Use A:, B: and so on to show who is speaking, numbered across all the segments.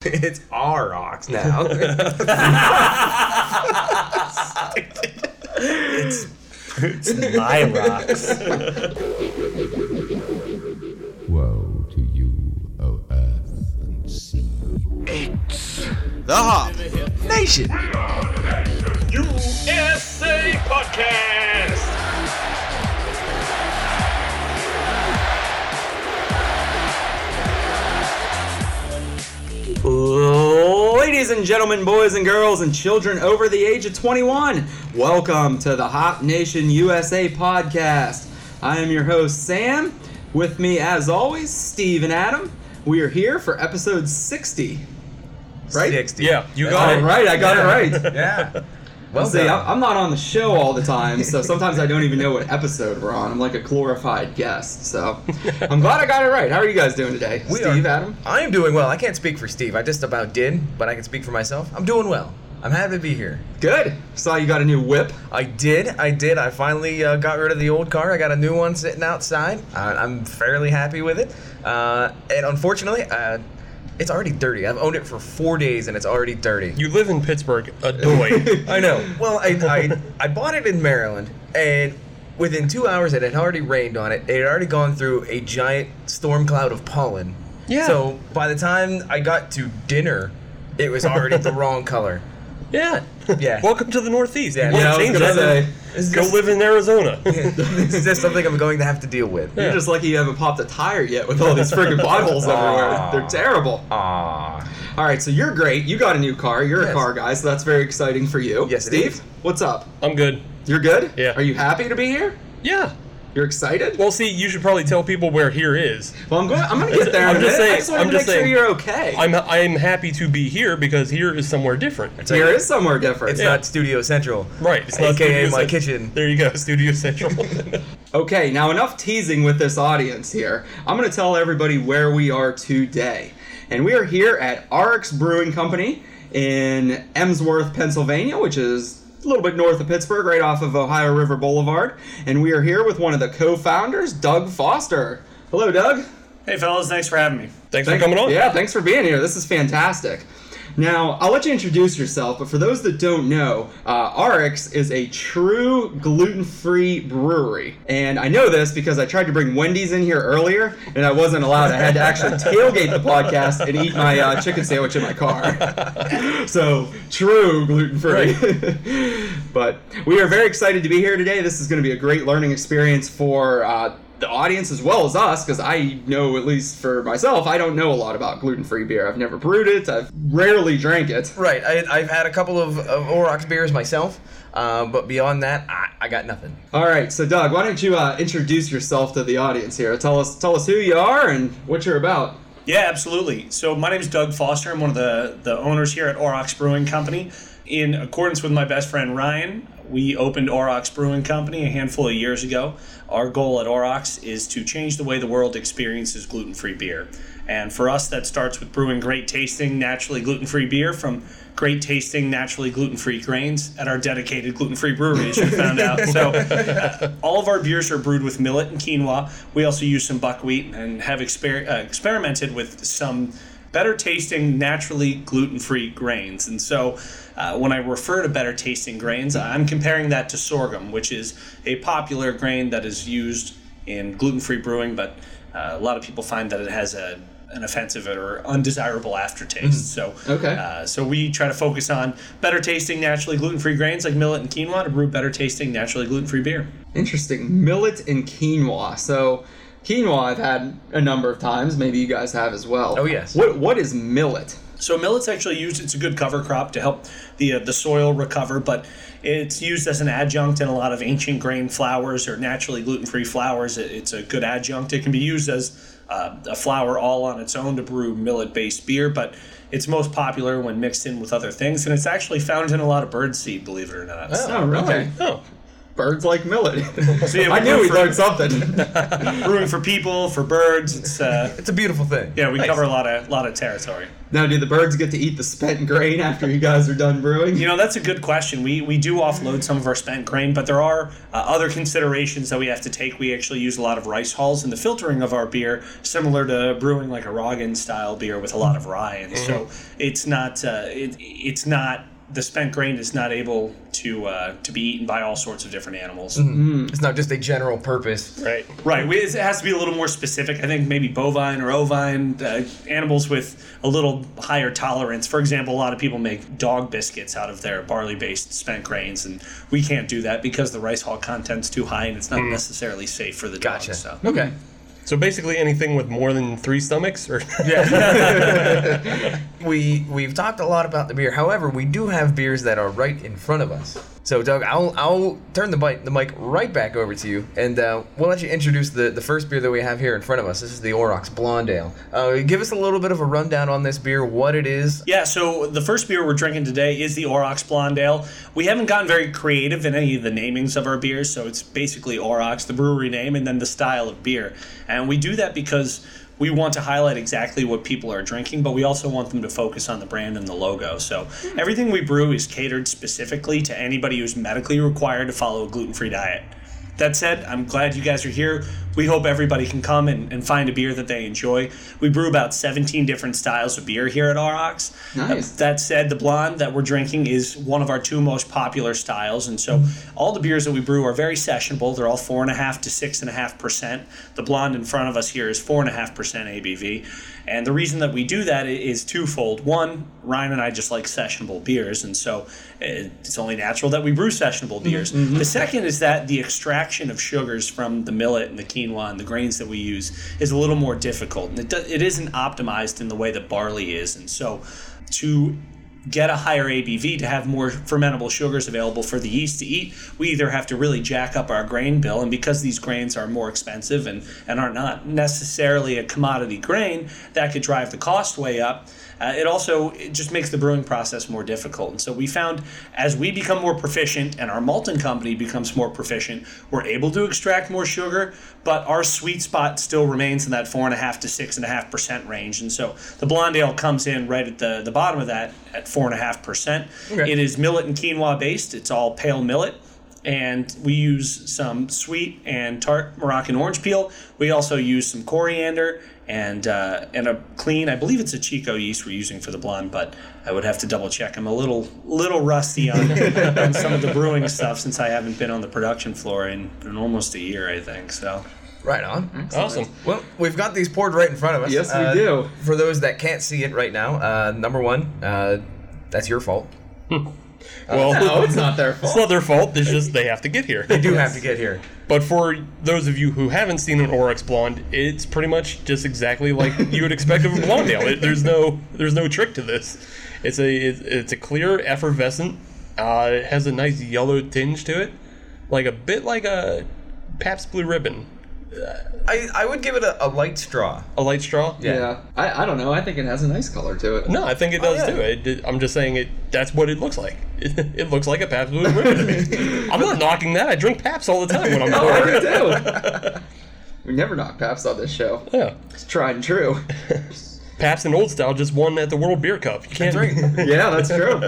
A: It's our rocks now.
B: It's my rocks.
C: Woe to you, O earth and sea.
A: It's the Hop Nation.
D: USA Podcast.
E: Ladies and gentlemen, boys and girls, and children over the age of 21, welcome to the Hop Nation USA podcast. I am your host, Sam. With me, as always, Steve and Adam. We are here for episode 60. Right?
A: 60.
B: Yeah, you
E: All
B: got it.
E: right, I got it right.
A: Yeah. Well
E: See,
A: done.
E: I'm not on the show all the time, so sometimes I don't even know what episode we're on. I'm like a glorified guest, so I'm glad I got it right. How are you guys doing today?
A: We
E: Steve,
A: are-
E: Adam?
A: I am doing well. I can't speak for Steve. I just about did, but I can speak for myself. I'm doing well. I'm happy to be here.
E: Good. Saw you got a new whip.
A: I did. I did. I finally uh, got rid of the old car. I got a new one sitting outside. I, I'm fairly happy with it. Uh, and unfortunately, uh, it's already dirty. I've owned it for four days and it's already dirty.
B: You live in Pittsburgh, a doy.
A: I know. Well, I, I I bought it in Maryland, and within two hours, it had already rained on it. It had already gone through a giant storm cloud of pollen.
B: Yeah.
A: So by the time I got to dinner, it was already the wrong color.
B: Yeah.
A: Yeah.
B: Welcome to the Northeast.
A: Yeah,
B: You wanna
E: yeah, I was
B: change
E: gonna
B: that?
E: say.
A: It's
B: Go
A: just-
B: live in Arizona.
A: this is just something I'm going to have to deal with.
E: You're just lucky you haven't popped a tire yet with all these freaking potholes everywhere.
A: Aw.
E: They're terrible.
A: Ah.
E: All right, so you're great. You got a new car. You're a
A: Yes.
E: car guy, so that's very exciting for you.
A: Yes, it
E: Steve,
A: is.
E: what's up?
B: I'm good.
E: You're good?
B: Yeah.
E: Are you happy to be here?
B: Yeah.
E: You're excited?
B: Well, see, you should probably tell people where here is.
E: Well, I'm going. I'm going to get there.
B: I'm just saying-
E: I just wanted
B: I'm
E: to
B: just
E: make sure
B: saying.
E: you're okay.
B: I'm I'm happy to be here because here is somewhere different.
E: here is somewhere different.
A: It's
B: Yeah.
A: not Studio Central.
B: Right. It's not
A: AKA
B: Studio
A: my
B: Cent-
A: kitchen.
B: There you go, Studio Central.
E: Okay, now enough teasing with this audience here. I'm going to tell everybody where we are today. And we are here at Aurochs Brewing Company in Emsworth, Pennsylvania, which is a little bit north of Pittsburgh, right off of Ohio River Boulevard. And we are here with one of the co founders, Doug Foster. Hello, Doug.
D: Hey, fellas, thanks for having me.
B: Thanks for coming on.
E: Yeah, thanks for being here. This is fantastic. Now, I'll let you introduce yourself, but for those that don't know, uh, Aurochs is a true gluten free brewery. And I know this because I tried to bring Wendy's in here earlier, and I wasn't allowed. I had to actually tailgate the podcast and eat my uh, chicken sandwich in my car. so, true gluten free. but we are very excited to be here today. This is going to be a great learning experience for. Uh, the audience as well as us because I know at least for myself I don't know a lot about gluten-free beer. I've never brewed it. I've rarely drank it.
A: Right. I, I've had a couple of, of Aurochs beers myself, uh, but beyond that, I, I got nothing.
E: All right, so Doug, why don't you uh, introduce yourself to the audience here? Tell us tell us who you are and what you're about.
D: Yeah, absolutely. So my name is Doug Foster. I'm one of the, the owners here at Aurochs Brewing Company. In accordance with my best friend Ryan, we opened Aurochs Brewing Company a handful of years ago. Our goal at Aurochs is to change the way the world experiences gluten-free beer. And for us, that starts with brewing great tasting, naturally gluten-free beer from great tasting, naturally gluten-free grains at our dedicated gluten-free brewery, as you found out. So uh, all of our beers are brewed with millet and quinoa. We also use some buckwheat and have exper- uh, experimented with some better tasting, naturally gluten free grains. And so uh, when I refer to better tasting grains, I'm comparing that to sorghum, which is a popular grain that is used in gluten free brewing, but uh, a lot of people find that it has a an offensive or undesirable aftertaste. So,
E: Okay.
D: uh, so we try to focus on better tasting, naturally gluten-free grains like millet and quinoa to brew better tasting, naturally gluten-free beer.
E: Interesting. Millet and quinoa. So quinoa I've had a number of times. Maybe you guys have as well.
A: Oh, yes.
E: What what is millet?
D: So millet's actually used. It's a good cover crop to help the uh, the soil recover, but it's used as an adjunct in a lot of ancient grain flours or naturally gluten free flours. It, it's a good adjunct. It can be used as uh, a flour all on its own to brew millet based beer, but it's most popular when mixed in with other things, and it's actually found in a lot of birdseed, believe it or not. So-
E: Oh, really?
A: okay.
B: Oh,
E: birds like millet.
D: So, yeah,
E: I
D: we
E: knew we
D: for-
E: learned something.
D: brewing for people, for birds. It's uh,
A: It's a beautiful thing.
D: yeah, we
B: Nice.
D: cover a lot of lot of territory.
E: now, do the birds get to eat the spent grain after you guys are done brewing?
D: You know, that's a good question. We we do offload some of our spent grain, but there are uh, other considerations that we have to take. We actually use a lot of rice hulls in the filtering of our beer, similar to brewing like a Roggen style beer with a lot of rye, and so it's not uh, it, it's not the spent grain is not able to uh, to be eaten by all sorts of different animals.
A: It's not just a general purpose.
B: Right.
D: Right. we- It has to be a little more specific. I think maybe bovine or ovine, uh, animals with a little higher tolerance. For example, a lot of people make dog biscuits out of their barley based spent grains, and we can't do that because the rice hull content's too high and it's not necessarily safe for the
A: Gotcha.
D: dogs. So.
A: Okay.
B: So basically, anything with more than three stomachs, or
A: we we've talked a lot about the beer. However, we do have beers that are right in front of us. So, Doug, I'll I'll turn the mic the mic right back over to you, and uh, we'll let you introduce the, the first beer that we have here in front of us. This is the Aurochs Blonde Ale. Uh, give us a little bit of a rundown on this beer, what it is.
D: Yeah, so the first beer we're drinking today is the Aurochs Blonde Ale. We haven't gotten very creative in any of the namings of our beers, so it's basically Aurochs, the brewery name, and then the style of beer. And we do that because we want to highlight exactly what people are drinking, but we also want them to focus on the brand and the logo. So hmm. everything we brew is catered specifically to anybody who's medically required to follow a gluten free diet. That said, I'm glad you guys are here. We hope everybody can come and, and find a beer that they enjoy. We brew about 17 different styles of beer here at Aurochs.
E: Nice.
D: Uh, that said, the blonde that we're drinking is one of our two most popular styles, and so all the beers that we brew are very sessionable. They're all four and a half to six and a half percent. The blonde in front of us here is four and a half percent ABV, and the reason that we do that is twofold. One, Ryan and I just like sessionable beers, and so uh, it's only natural that we brew sessionable beers. The second is that the extraction of sugars from the millet and the quinoa and the grains that we use is a little more difficult, and it, do, it isn't optimized in the way that barley is, and so to get a higher ABV to have more fermentable sugars available for the yeast to eat, we either have to really jack up our grain bill, and because these grains are more expensive and, and are not necessarily a commodity grain, that could drive the cost way up. Uh, it also it just makes the brewing process more difficult. And so we found as we become more proficient and our malting company becomes more proficient, we're able to extract more sugar, but our sweet spot still remains in that four and a half to six and a half percent range. And so the blonde ale comes in right at the, the bottom of that at four and a half percent. It is millet and quinoa based. It's all pale millet. And we use some sweet and tart Moroccan orange peel. We also use some coriander and uh, and a clean. I believe it's a Chico yeast we're using for the blonde, but I would have to double check. I'm a little little rusty on, on some of the brewing stuff since I haven't been on the production floor in, in almost a year, I think. So
A: Right on.
B: awesome.
A: Well, we've got these poured right in front of us.
E: Yes, we
A: Uh,
E: do.
A: For those that can't see it right now, uh, number one, uh, that's your fault.
B: Well,
E: No, it's not their fault.
B: it's not their fault. It's just they have to get here.
A: They do have to get here.
B: But for those of you who haven't seen an Aurochs Blonde, it's pretty much just exactly like you would expect of a blonde ale. It, there's no there's no trick to this. It's a it's, it's a clear effervescent. Uh, it has a nice yellow tinge to it, like a bit like a Pabst Blue Ribbon,
A: I, I would give it a, a light straw.
B: a light straw.
E: Yeah. I, I don't know. I think it has a nice color to it.
B: No, I think it does
A: yeah.
B: too. It, it- I'm just saying it. That's what it looks like. It, it looks like a Pabst Blue Ribbon to me. I'm not knocking that. I drink Pabst all the time when I'm
E: Oh, I
B: bored.
E: do too. we never knock Pabst on this show.
B: Yeah,
E: It's tried and true.
B: Pabst and Old Style just won at the World Beer Cup. You can't
A: That's right.
E: yeah, that's true.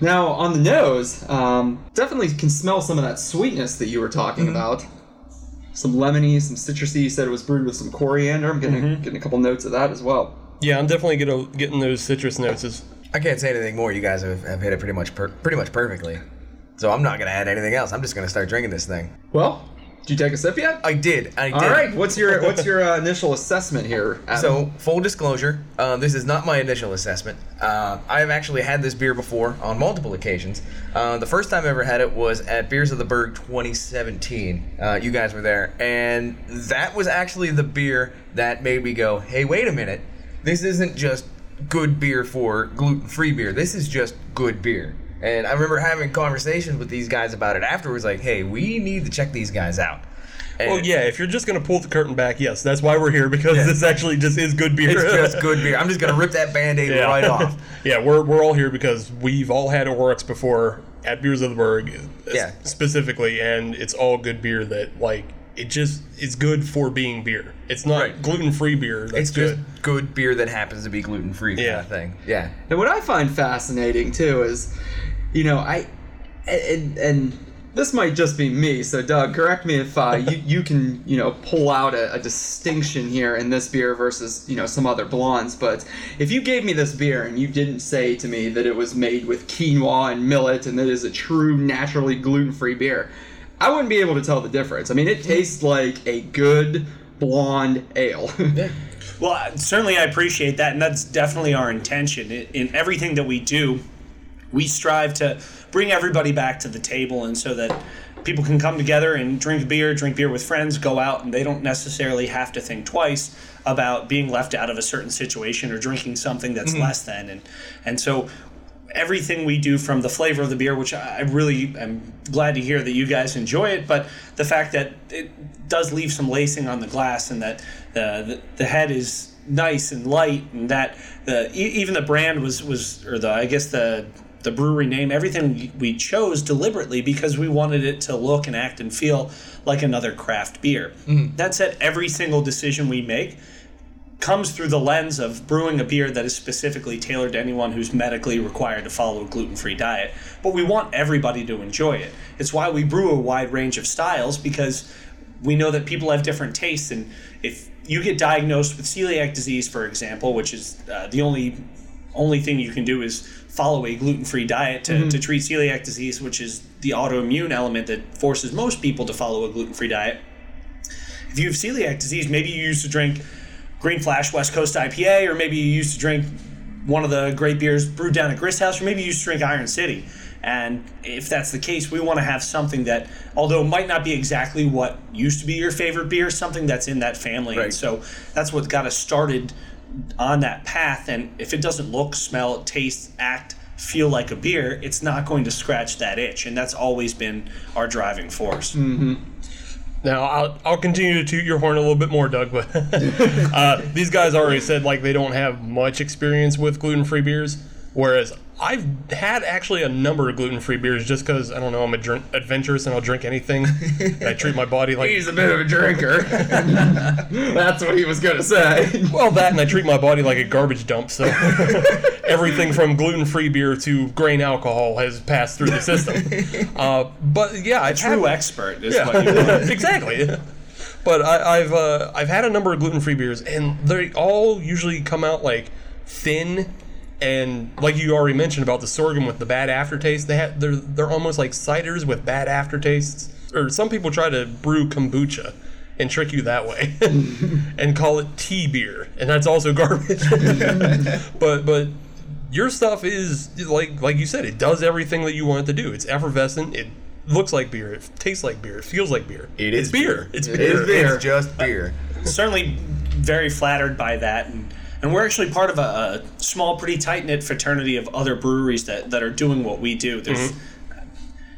E: Now on the nose, um, definitely can smell some of that sweetness that you were talking about. Some lemony, some citrusy. You said it was brewed with some coriander. I'm getting mm-hmm. getting a couple notes of that as well.
B: Yeah, I'm definitely gonna getting those citrus notes. Is
A: I can't say anything more. You guys have, have hit it pretty much per, pretty much perfectly. So I'm not gonna add anything else. I'm just gonna start drinking this thing.
E: Well, did you take a sip yet?
A: I did. I did.
E: All right. What's your what's your uh, initial assessment here? Adam?
A: So, full disclosure, uh, this is not my initial assessment. Uh, I have actually had this beer before on multiple occasions. Uh, the first time I ever had it was at Beers of the Burgh 2017. Uh, you guys were there, and that was actually the beer that made me go, "Hey, wait a minute! This isn't just good beer for gluten-free beer. This is just good beer." And I remember having conversations with these guys about it afterwards, like, "Hey, we need to check these guys out." And
B: Well, yeah, if you're just gonna pull the curtain back, yes, that's why we're here because
A: Yeah.
B: this actually just is good beer.
A: It's just good beer. I'm just gonna rip that band-aid
B: yeah.
A: right off.
B: yeah, we're, we're all here because we've all had Aurochs before at Beers of the Burgh, uh,
A: Yeah.
B: specifically, and it's all good beer that like it just is good for being beer. It's not
A: Right.
B: gluten free beer. That's
A: It's
B: good.
A: just good beer that happens to be gluten-free kind
B: Yeah.
A: of thing. Yeah.
E: And what I find fascinating too is, you know, I, and, and this might just be me. So Doug, correct me if uh, you you can you know pull out a, a distinction here in this beer versus you know some other blondes. But if you gave me this beer and you didn't say to me that it was made with quinoa and millet and that it is a true naturally gluten free beer, I wouldn't be able to tell the difference. I mean, it tastes like a good blonde ale.
D: Well, certainly I appreciate that, and that's definitely our intention. In, in everything that we do, we strive to bring everybody back to the table, and so that people can come together and drink beer, drink beer with friends, go out, and they don't necessarily have to think twice about being left out of a certain situation or drinking something that's mm-hmm. less than. And and so everything we do from the flavor of the beer, which I really am glad to hear that you guys enjoy it, but the fact that it does leave some lacing on the glass and that the the, the head is nice and light and that the even the brand was was or the I guess the the brewery name everything we chose deliberately because we wanted it to look and act and feel like another craft beer. That said, every single decision we make comes through the lens of brewing a beer that is specifically tailored to anyone who's medically required to follow a gluten-free diet. But we want everybody to enjoy it. It's why we brew a wide range of styles because we know that people have different tastes and if you get diagnosed with celiac disease for example, which is uh, the only only thing you can do is follow a gluten-free diet to, to mm-hmm. treat celiac disease, which is the autoimmune element that forces most people to follow a gluten-free diet if you have celiac disease, maybe you used to drink Green Flash West Coast IPA, or maybe you used to drink one of the great beers brewed down at Grist House, or maybe you used to drink Iron City. And if that's the case, we want to have something that, although it might not be exactly what used to be your favorite beer, something that's in that family. And so that's what got us started on that path. And if it doesn't look, smell, taste, act, feel like a beer, it's not going to scratch that itch. And that's always been our driving force.
B: Now I'll, I'll continue to toot your horn a little bit more, Doug. But uh, these guys already said like they don't have much experience with gluten-free beers, whereas I've had actually a number of gluten-free beers just because I don't know I'm a drink, adventurous and I'll drink anything. and I treat my body like
E: He's a bit of a drinker. That's what he was gonna say.
B: well that, and I treat my body like a garbage dump. So everything from gluten-free beer to grain alcohol has passed through the system. Uh, but yeah, I've had
D: True expert is
B: Yeah,
D: what you want.
B: exactly. But I, I've uh, I've had a number of gluten free beers, and they all usually come out like thin, and like you already mentioned about the sorghum with the bad aftertaste. They have they're they're almost like ciders with bad aftertastes. Or some people try to brew kombucha and trick you that way, and call it tea beer, and that's also garbage. but but your stuff is like like you said, it does everything that you want it to do. It's effervescent. It looks like beer. It tastes like beer. It feels like beer.
A: It
B: it's beer.
A: beer.
B: It's
E: It
B: beer.
E: is beer.
A: It's just beer.
D: certainly very flattered by that and and we're actually part of a, a small pretty tight knit fraternity of other breweries that, that are doing what we do. There's mm-hmm.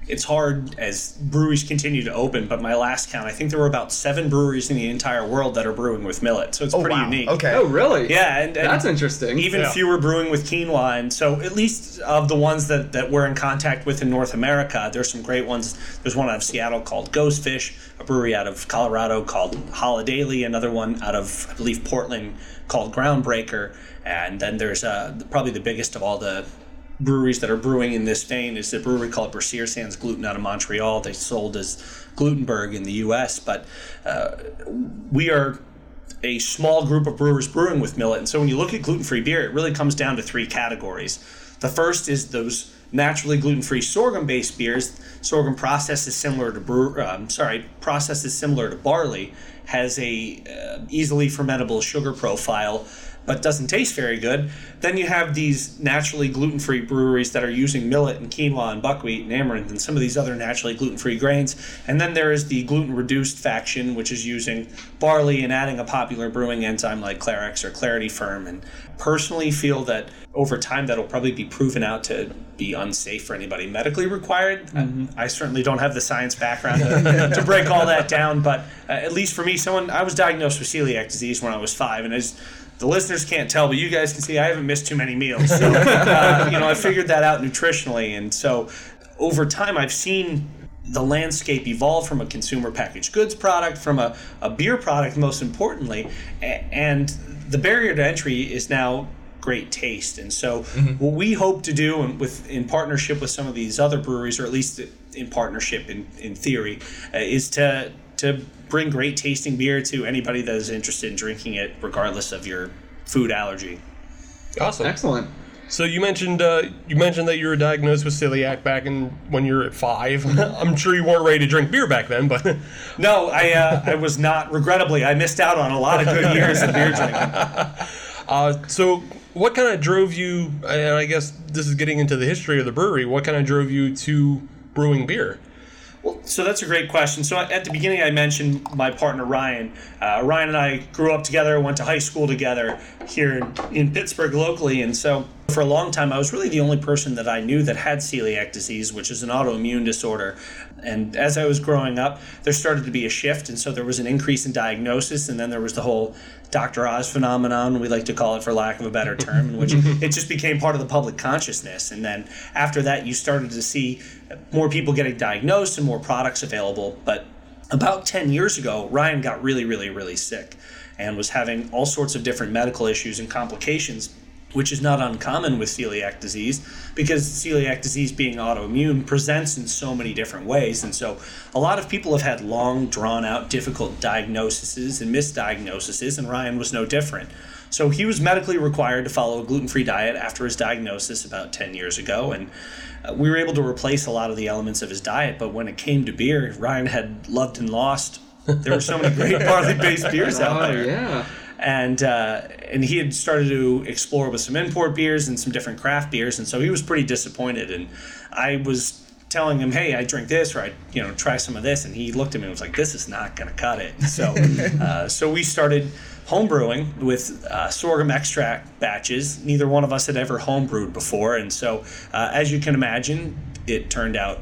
D: It's hard as breweries continue to open but my last count i think there were about seven breweries in the entire world that are brewing with millet so it's pretty
A: wow.
D: unique
A: Okay.
E: Oh, really?
D: yeah and, and
E: That's interesting.
D: even
B: Yeah.
D: fewer brewing with quinoa and so at least of the ones that, that we're in contact with in north america there's some great ones there's one out of seattle called ghostfish a brewery out of colorado called holidaily another one out of i believe portland called groundbreaker and then there's uh, probably the biggest of all the breweries that are brewing in this vein is a brewery called Brasseurs Sans Gluten out of Montreal. They sold as Glutenberg in the U.S., but uh, we are a small group of brewers brewing with millet. And so when you look at gluten-free beer, it really comes down to three categories. The first is those naturally gluten-free sorghum-based beers. Sorghum process is similar to brew. Um, sorry, process is similar to barley. Has a uh, easily fermentable sugar profile. But doesn't taste very good. Then you have these naturally gluten free breweries that are using millet and quinoa and buckwheat and amaranth and some of these other naturally gluten free grains. And then there is the gluten reduced faction, which is using barley and adding a popular brewing enzyme like Clarex or Clarity Ferm. And personally feel that over time that'll probably be proven out to be unsafe for anybody medically required. I, I certainly don't have the science background to, to break all that down, but uh, at least for me, someone I was diagnosed with celiac disease when I was five, and as the listeners can't tell, but you guys can see I haven't missed too many meals. So, uh, you know, I figured that out nutritionally, and so over time, I've seen the landscape evolve from a consumer packaged goods product, from a, a beer product, most importantly, and the barrier to entry is now great taste. And so, what we hope to do, and with in partnership with some of these other breweries, or at least in partnership in, in theory, uh, is to to bring great tasting beer to anybody that is interested in drinking it, regardless of your food allergy.
B: Awesome.
E: Excellent.
B: So you mentioned uh, you mentioned that you were diagnosed with celiac back in when you were at five. I'm sure you weren't ready to drink beer back then, but
D: No, I uh, I was not. Regrettably, I missed out on a lot of good years of beer drinking.
B: uh, so what kind of drove you? And I guess this is getting into the history of the brewery. What kind of drove you to brewing beer?
D: Well, so that's a great question. So at the beginning, I mentioned my partner Ryan. Uh, Ryan and I grew up together, went to high school together here in, in Pittsburgh locally, and so for a long time, I was really the only person that I knew that had celiac disease, which is an autoimmune disorder. And as I was growing up, there started to be a shift, and so there was an increase in diagnosis, and then there was the whole Dr. Oz phenomenon, we like to call it for lack of a better term, in which it just became part of the public consciousness. And then after that, you started to see more people getting diagnosed and more products available. But about 10 years ago, Ryan got really, really, really sick and was having all sorts of different medical issues and complications which is not uncommon with celiac disease because celiac disease being autoimmune presents in so many different ways. And so a lot of people have had long, drawn out, difficult diagnoses and misdiagnoses, and Ryan was no different. So he was medically required to follow a gluten free diet after his diagnosis about 10 years ago. And uh, we were able to replace a lot of the elements of his diet. But when it came to beer, Ryan had loved and lost. There were so many great barley based beers out
E: Oh
D: there
E: yeah.
D: And uh, and he had started to explore with some import beers and some different craft beers, and so he was pretty disappointed. And I was telling him, "Hey, I drink this, or I you know try some of this," and he looked at me and was like, "This is not going to cut it." So uh, so we started homebrewing with uh, sorghum extract batches. Neither one of us had ever homebrewed before, and so uh, as you can imagine, it turned out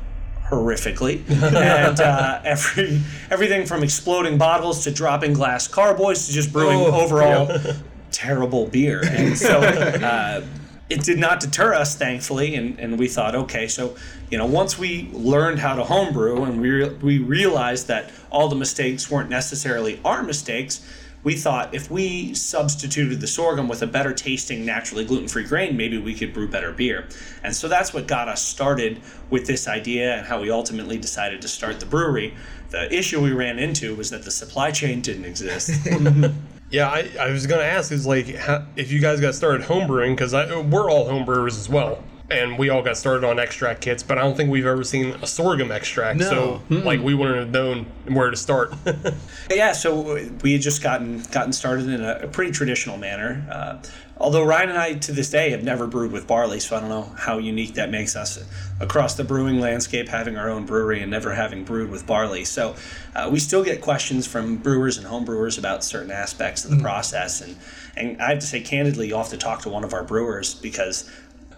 D: horrifically, and uh, every everything from exploding bottles to dropping glass carboys to just brewing
A: Oh,
D: overall terrible beer. And so uh, it did not deter us, thankfully, and, and we thought, okay, so you know, once we learned how to homebrew and we re- we realized that all the mistakes weren't necessarily our mistakes. We thought if we substituted the sorghum with a better tasting, naturally gluten free grain, maybe we could brew better beer. And so that's what got us started with this idea and how we ultimately decided to start the brewery. The issue we ran into was that the supply chain didn't exist.
B: Yeah, I, I was gonna ask is like how, if you guys got started homebrewing because we're all homebrewers as well, and we all got started on extract kits, but I don't think we've ever seen a sorghum extract. So like we wouldn't have known where to start.
D: Yeah, so we had just gotten gotten started in a, a pretty traditional manner. Uh, although Ryan and I, to this day, have never brewed with barley, so I don't know how unique that makes us across the brewing landscape, having our own brewery and never having brewed with barley. So uh, we still get questions from brewers and home brewers about certain aspects of the process, and and I have to say candidly, you'll have to talk to one of our brewers because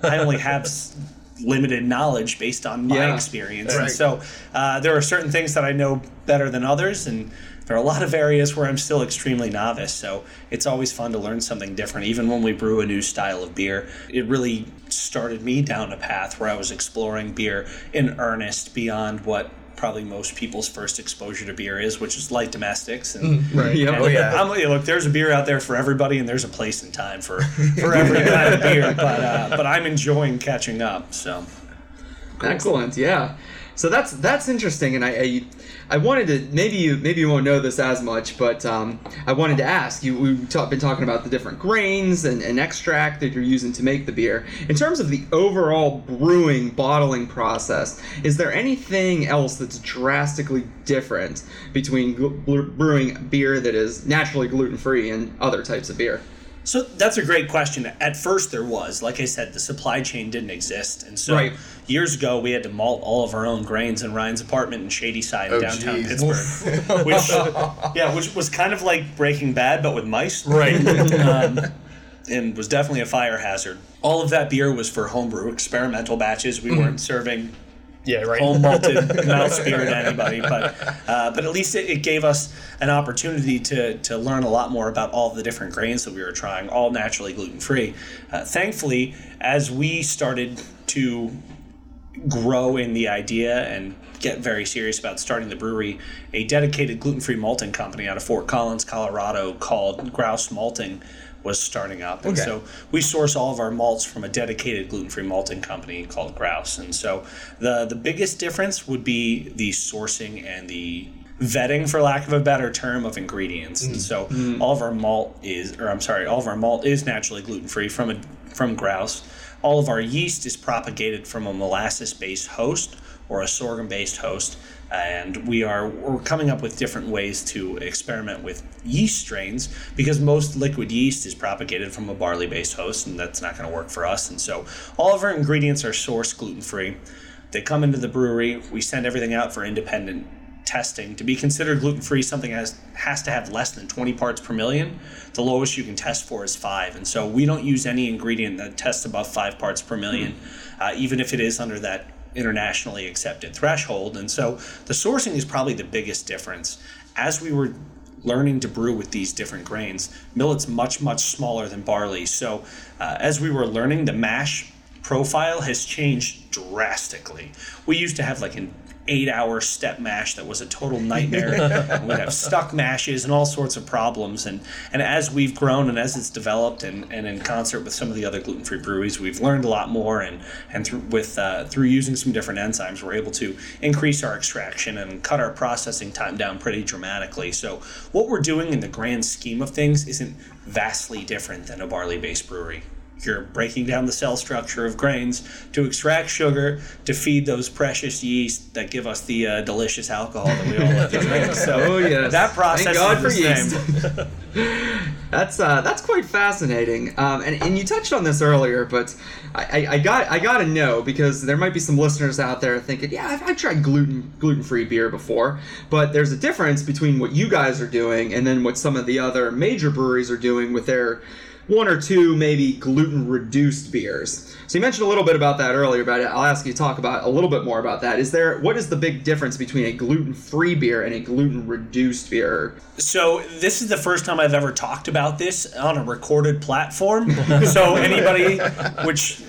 D: I only have. limited knowledge based on my
E: Yeah.
D: experience and so uh, there are certain things that I know better than others, and there are a lot of areas where I'm still extremely novice. So it's always fun to learn something different, even when we brew a new style of beer. It really started me down a path where I was exploring beer in earnest beyond what probably most people's first exposure to beer is, which is light domestics. And,
A: Right.
E: Yeah.
D: and
A: Oh yeah.
D: I'm, you look, there's a beer out there for everybody, and there's a place and time for for every kind of beer. But uh, but I'm enjoying catching up. So.
E: Excellent. Yeah. So that's that's interesting, and I, I I wanted to maybe you maybe you won't know this as much, but um, I wanted to ask you. We've ta- been talking about the different grains and, and extract that you're using to make the beer. In terms of the overall brewing bottling process, is there anything else that's drastically different between gl- brewing beer that is naturally gluten free and other types of beer?
D: So that's a great question. At first, there was, like I said, the supply chain didn't exist, and so
E: Right.
D: Years ago we had to malt all of our own grains in Ryan's apartment in Shadyside in
A: Oh,
D: downtown
A: geez.
D: Pittsburgh, which yeah, which was kind of like Breaking Bad but with mice,
B: Right.
D: um, and was definitely a fire hazard. All of that beer was for homebrew experimental batches. We weren't serving
B: yeah, right.
D: home malted mouse beer to anybody, but uh, but at least it, it gave us an opportunity to to learn a lot more about all the different grains that we were trying, all naturally gluten free. Uh, thankfully, as we started to grow in the idea and get very serious about starting the brewery, a dedicated gluten free malting company out of Fort Collins, Colorado, called Grouse Malting. Was starting up, and
A: Okay.
D: so we source all of our malts from a dedicated gluten-free malting company called Grouse. And so the the biggest difference would be the sourcing and the vetting, for lack of a better term, of ingredients. And mm. so mm. all of our malt is, or I'm sorry, all of our malt is naturally gluten-free from a from Grouse. All of our yeast is propagated from a molasses-based host or a sorghum-based host. And we are we're coming up with different ways to experiment with yeast strains because most liquid yeast is propagated from a barley-based host, and that's not going to work for us. And so all of our ingredients are sourced gluten-free. They come into the brewery. We send everything out for independent testing to be considered gluten-free. Something has has to have less than 20 parts per million. The lowest you can test for is five, and so we don't use any ingredient that tests above five parts per million, uh, even if it is under that internationally accepted threshold. And so the sourcing is probably the biggest difference. As we were learning to brew with these different grains, millet's much much smaller than barley. So uh, as we were learning, the mash profile has changed drastically. We used to have like an eight hour step mash that was a total nightmare. We'd have stuck mashes and all sorts of problems. And, and as we've grown and as it's developed and, and in concert with some of the other gluten free breweries, we've learned a lot more. And, and through, with, uh, through using some different enzymes, we're able to increase our extraction and cut our processing time down pretty dramatically. So, what we're doing in the grand scheme of things isn't vastly different than a barley based brewery you're breaking down the cell structure of grains to extract sugar to feed those precious yeast that give us the uh, delicious alcohol that we all love to drink. So
E: Oh yes.
D: that process
E: Thank
D: is
E: for
D: the
E: yeast.
D: same.
E: That's uh, that's quite fascinating, um, and, and you touched on this earlier, but I, I, I got I got to know because there might be some listeners out there thinking, yeah, I've, I've tried gluten gluten free beer before, but there's a difference between what you guys are doing and then what some of the other major breweries are doing with their one or two maybe gluten reduced beers. So you mentioned a little bit about that earlier, but I'll ask you to talk about a little bit more about that. Is there what is the big difference between a gluten free beer and a gluten reduced beer?
D: So this is the first time I've ever talked about this on a recorded platform. so anybody, which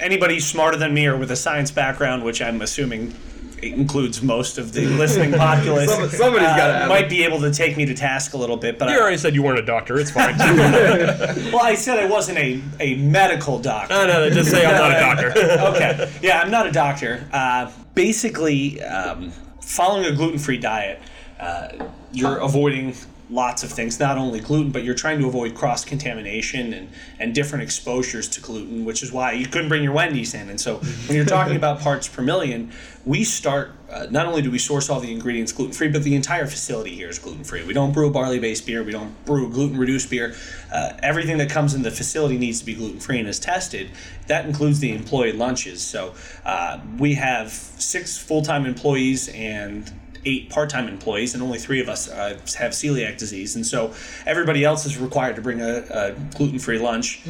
D: anybody smarter than me or with a science background, which I'm assuming includes most of the listening populace,
E: Some- somebody's gotta
D: might
E: it.
D: be able to take me to task a little bit. But
B: You
D: I,
B: already said you weren't a doctor. It's fine.
D: well, I said I wasn't a, a medical doctor.
B: no, no, just say I'm not a doctor.
D: okay. Yeah, I'm not a doctor. Uh, basically, um, following a gluten free diet, uh, you're avoiding lots of things, not only gluten, but you're trying to avoid cross contamination and, and different exposures to gluten, which is why you couldn't bring your Wendy's in. And so when you're talking about parts per million, we start, uh, not only do we source all the ingredients gluten free, but the entire facility here is gluten free. We don't brew a barley based beer, we don't brew gluten reduced beer. Uh, everything that comes in the facility needs to be gluten free and is tested. That includes the employee lunches. So uh, we have six full time employees and eight part-time employees and only three of us uh, have celiac disease and so everybody else is required to bring a, a gluten-free lunch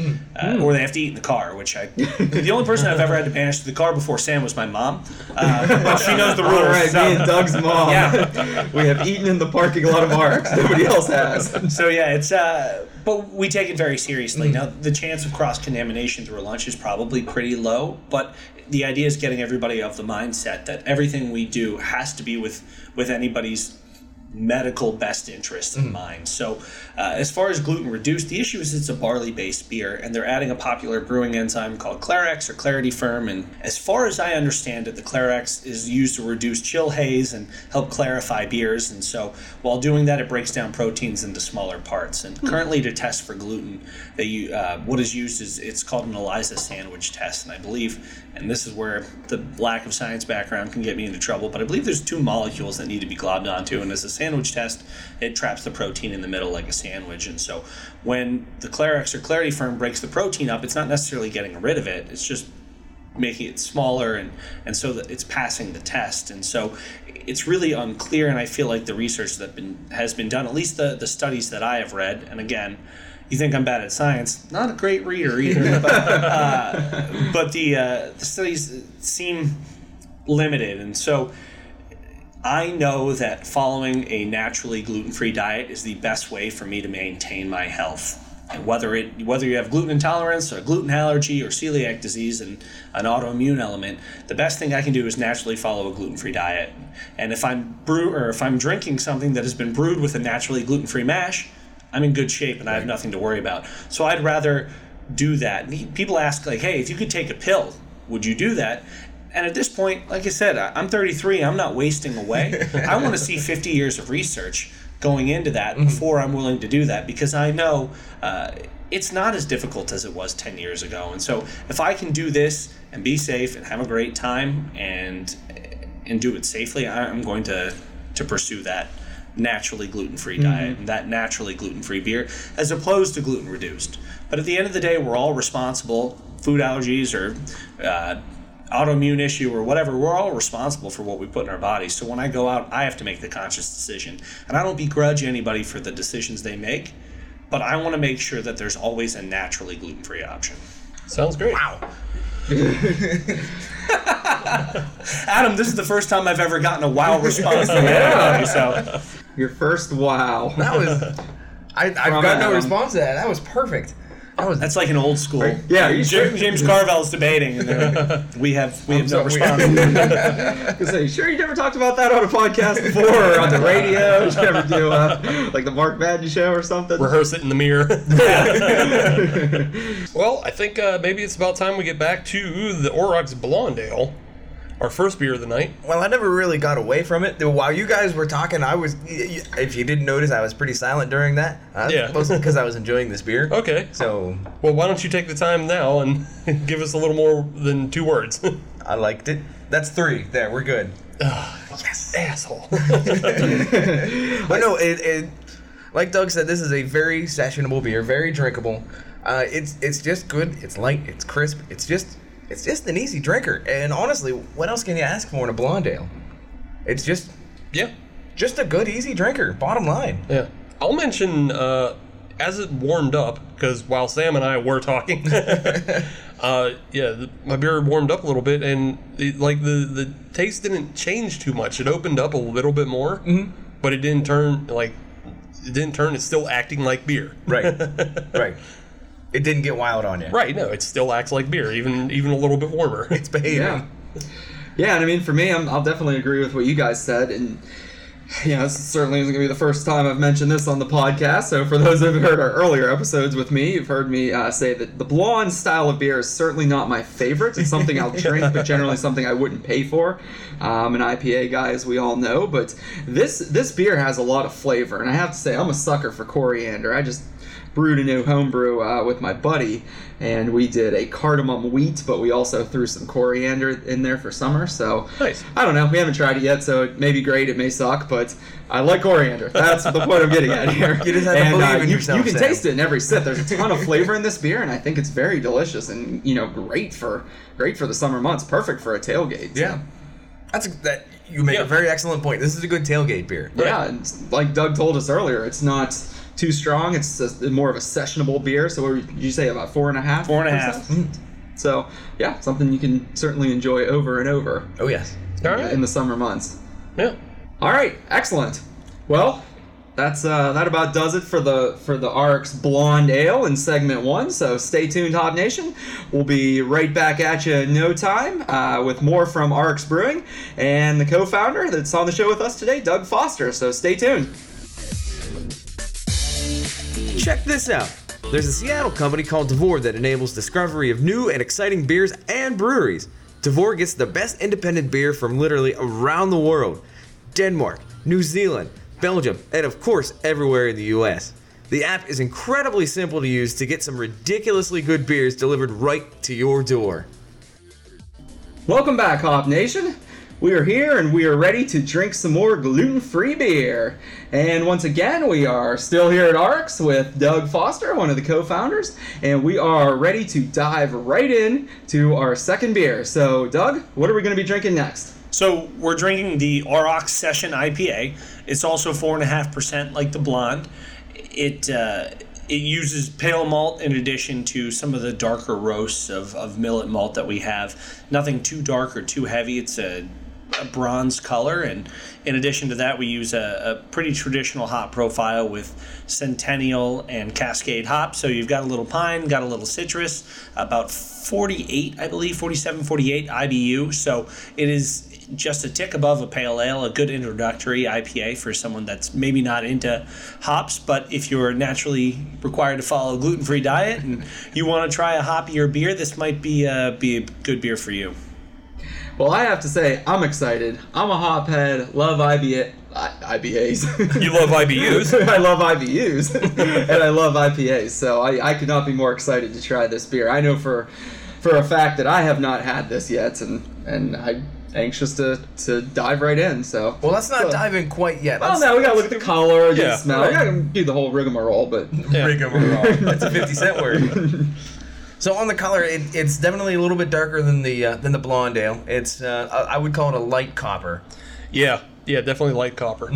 D: uh, or they have to eat in the car which i the only person i've ever had to banish to the car before sam was my mom uh, but she knows the rules
E: All right,
D: so-
E: me and Doug's mom.
D: Yeah.
E: we have eaten in the parking lot of Aurochs. Nobody else has.
D: so yeah, it's uh, but we take it very seriously. Now the chance of cross contamination through a lunch is probably pretty low, but the idea is getting everybody of the mindset that everything we do has to be with with anybody's medical best interest in mind. So, uh, as far as gluten reduced, the issue is it's a barley based beer, and they're adding a popular brewing enzyme called Clarex or Clarity Ferm. And as far as I understand it, the Clarex is used to reduce chill haze and help clarify beers. And so, while doing that, it breaks down proteins into smaller parts. And currently, to test for gluten, they uh, what is used is it's called an ELISA sandwich test, and I believe. And this is where the lack of science background can get me into trouble. But I believe there's two molecules that need to be globbed onto, and as a sandwich test, it traps the protein in the middle like a sandwich. And so when the Clarex or Clarity Ferm breaks the protein up, it's not necessarily getting rid of it. It's just making it smaller and, and so that it's passing the test. And so it's really unclear and I feel like the research that been has been done, at least the, the studies that I have read, and again, you think I'm bad at science, not a great reader either, but, uh, but the, uh, the studies seem limited. And so I know that following a naturally gluten-free diet is the best way for me to maintain my health. And whether it whether you have gluten intolerance or gluten allergy or celiac disease and an autoimmune element, the best thing I can do is naturally follow a gluten-free diet. And if I'm brew or if I'm drinking something that has been brewed with a naturally gluten-free mash, I'm in good shape and I have nothing to worry about. So I'd rather do that. People ask like, "Hey, if you could take a pill, would you do that?" And at this point, like I said, I'm 33. I'm not wasting away. I want to see 50 years of research going into that before I'm willing to do that because I know uh, it's not as difficult as it was 10 years ago. And so if I can do this and be safe and have a great time and and do it safely, I'm going to to pursue that naturally gluten-free diet and that naturally gluten-free beer as opposed to gluten reduced. But at the end of the day, we're all responsible. Food allergies or uh, autoimmune issue or whatever, we're all responsible for what we put in our bodies. So when I go out, I have to make the conscious decision. And I don't begrudge anybody for the decisions they make, but I want to make sure that there's always a naturally gluten free option.
B: Sounds great.
A: Wow.
D: Adam, this is the first time I've ever gotten a wow response from anybody. So
E: Your first wow.
A: That was. I, I've
E: From
A: got no
E: Adam.
A: response to that. That was perfect. That was.
D: that's like an old school.
E: Yeah, are you sure?
D: James, James Carville's debating, and then we have we have no
A: sorry.
D: response.
E: Gonna say, sure you never talked about that on a podcast before or on the radio? Did you ever do uh, like the Mark Madden show or something?
B: Rehearse it in the mirror. well, I think uh, maybe it's about time we get back to the Aurochs Blonde Ale, our first beer of the night.
A: Well, I never really got away from it. While you guys were talking, I was. If you didn't notice, I was pretty silent during that. Uh,
B: Yeah.
A: Mostly because I was enjoying this beer.
B: Okay.
A: So
B: Well, why don't you take the time now and give us a little more than two words?
A: I liked it. That's three. There, we're good.
B: yes, asshole.
A: But no, it, it. Like Doug said, this is a very sessionable beer, very drinkable. Uh, it's it's just good. It's light. It's crisp. It's just it's just an easy drinker. And honestly, what else can you ask for in a blonde ale? It's just
B: yeah,
A: just a good, easy drinker. Bottom line.
B: yeah. I'll mention uh, as it warmed up because while Sam and I were talking, uh, yeah, the, my beer warmed up a little bit, and it, like the the taste didn't change too much. It opened up a little bit more,
A: Mm-hmm.
B: but it didn't turn like it didn't turn. It's still acting like beer.
A: Right. right. It didn't get wild on you.
B: Right, no, it still acts like beer, even even a little bit warmer.
A: It's behaving.
E: Yeah. Yeah, and I mean, for me, I'm, I'll definitely agree with what you guys said, and you know, this certainly isn't going to be the first time I've mentioned this on the podcast. So, for those who've heard our earlier episodes with me, you've heard me uh, say that the blonde style of beer is certainly not my favorite. It's something I'll drink, but generally something I wouldn't pay for. I'm an IPA guy, as we all know, but this this beer has a lot of flavor, and I have to say, I'm a sucker for coriander. I just brewed a new homebrew uh, with my buddy, and we did a cardamom wheat, but we also threw some coriander in there for summer. So
B: Nice.
E: I don't know. We haven't tried it yet, so it may be great. It may suck, but I like coriander. That's the point I'm getting at here.
A: You just have to
E: and,
A: believe
E: uh,
A: in
E: you,
A: yourself,
E: You can
A: Sam.
E: taste it in every sip. There's a ton of flavor in this beer, and I think it's very delicious and you know great for great for the summer months. Perfect for a tailgate.
A: Yeah. That's a, that. You make
B: Yeah.
A: a very excellent point. This is a good tailgate beer.
E: Yeah, and like Doug told us earlier, it's not too strong. It's a, more of a sessionable beer. So what did you say about four and a half?
D: Four and a half.
E: So yeah, something you can certainly enjoy over and over
A: Oh yes.
B: All right.
E: in the summer months.
B: Yeah.
E: All right, excellent. Well, that's uh, that about does it for the for the Aurochs Blonde Ale in segment one. So stay tuned, Hop Nation. We'll be right back at you in no time uh, with more from Aurochs Brewing and the co-founder that's on the show with us today, Doug Foster. So stay tuned.
A: Check this out. There's a Seattle company called Tavour that enables discovery of new and exciting beers and breweries. Tavour gets the best independent beer from literally around the world Denmark, New Zealand, Belgium, and of course, everywhere in the US. The app is incredibly simple to use to get some ridiculously good beers delivered right to your door.
E: Welcome back, Hop Nation. We are here and we are ready to drink some more gluten free beer. And once again, we are still here at Aurochs with Doug Foster, one of the co founders, and we are ready to dive right in to our second beer. So, Doug, what are we going to be drinking next?
D: So we're drinking the Aurochs Session IPA. It's also four and a half percent, like the blonde. It uh, it uses pale malt in addition to some of the darker roasts of, of millet malt that we have. Nothing too dark or too heavy. It's a, a bronze color, and in addition to that, we use a, a pretty traditional hop profile with Centennial and Cascade hops. So you've got a little pine, got a little citrus, about 48, I believe, 47, 48 IBU. So it is just a tick above a pale ale, a good introductory IPA for someone that's maybe not into hops, but if you're naturally required to follow a gluten-free diet and you want to try a hoppier beer, this might be a, be a good beer for you.
E: Well, I have to say, I'm excited. I'm a hophead, love IBA, I, IBAs.
B: You love IBUs.
E: I love IBUs and I love IPAs, so I, I could not be more excited to try this beer. I know for for a fact that I have not had this yet, and and I'm anxious to to dive right in. So
A: Well, let's not
E: So-
A: dive in quite yet.
E: Well,
A: Let's
E: now we gotta look at the color, get
B: Yeah,
E: the smell.
A: right.
E: We gotta do the whole rigmarole, but
B: Yeah.
A: rigmarole. That's a 50 cent word. So on the color, it, it's definitely a little bit darker than the uh, than the blonde ale. It's uh, I I would call it a light copper.
B: Yeah, yeah, definitely light copper.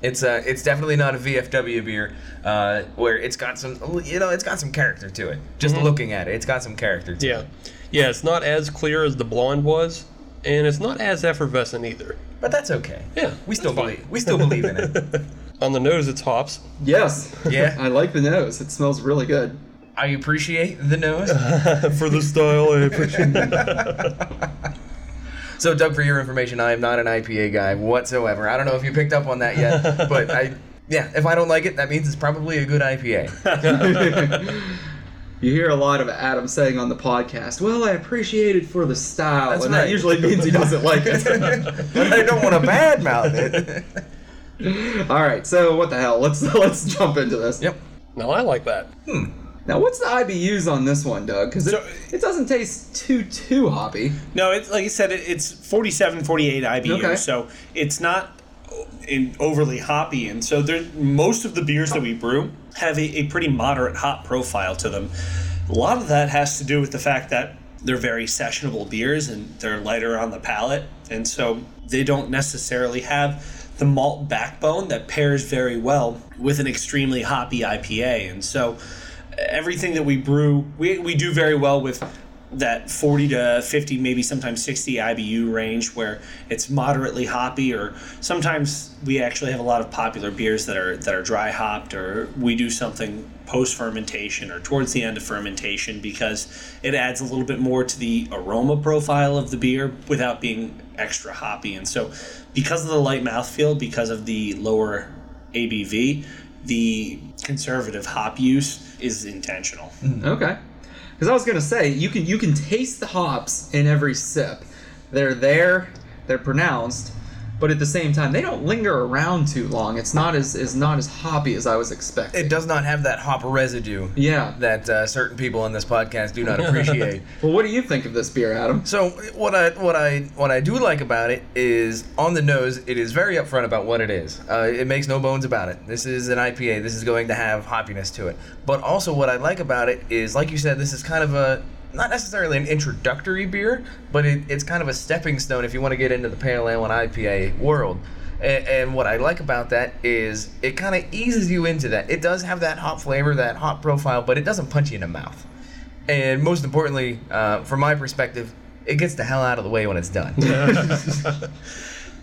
A: It's uh, it's definitely not a VFW beer, uh, where it's got some, you know, it's got some character to it. Just looking at it, it's got some character to
B: Yeah,
A: it.
B: yeah, it's not as clear as the blonde was, and it's not as effervescent either.
A: But that's okay.
B: Yeah,
A: we still
B: that's fine.
A: believe, we still believe in it.
B: On the nose, it's hops.
E: yes,
A: Yeah.
E: I like the nose. It smells really good.
A: I appreciate the nose.
B: For the style, I appreciate.
A: So, Doug, for your information, I am not an IPA guy whatsoever. I don't know if you picked up on that yet, but I, yeah, if I don't like it, that means it's probably a good IPA.
E: You hear a lot of Adam saying on the podcast, "Well, I appreciate it for the style,"
A: That's
E: and
A: right.
E: that usually means he doesn't like it.
A: I don't want to badmouth it.
E: All right, so what the hell? Let's let's jump into this.
A: yep.
B: no, I like that. Hmm.
E: Now, what's the IBUs on this one, Doug? Because it,
D: So-
E: it doesn't taste too too hoppy.
D: No, it's like I said, it, it's 47, 48 IBU,
E: Okay.
D: so it's not in overly hoppy, and so there most of the beers that we brew have a, a pretty moderate hop profile to them. A lot of that has to do with the fact that they're very sessionable beers and they're lighter on the palate, and so they don't necessarily have the malt backbone that pairs very well with an extremely hoppy IPA, and so everything that we brew, we, we do very well with that 40 to 50, maybe sometimes 60 IBU range where it's moderately hoppy, or sometimes we actually have a lot of popular beers that are that are dry hopped, or we do something post fermentation or towards the end of fermentation because it adds a little bit more to the aroma profile of the beer without being extra hoppy. And so, because of the light mouthfeel, because of the lower ABV, the conservative hop use is intentional. Mm-hmm.
E: Okay. Because I was gonna say you can you can taste the hops in every sip. They're there, they're pronounced, but at the same time they don't linger around too long. It's not as is not as hoppy as I was expecting.
A: It does not have that hop residue
E: yeah.
A: that uh, certain people on this podcast do not appreciate.
E: Well, what do you think of this beer, Adam?
A: So what I what I what I do like about it is on the nose, it is very upfront about what it is. Uh, it makes no bones about it. This is an IPA. This is going to have hoppiness to it. But also what I like about it is, like you said, this is kind of a not necessarily an introductory beer, but it, it's kind of a stepping stone if you want to get into the pale ale and IPA world. And, and what I like about that is it kind of eases you into that. It does have that hop flavor, that hop profile, but it doesn't punch you in the mouth. And most importantly, uh, from my perspective, it gets the hell out of the way when it's done.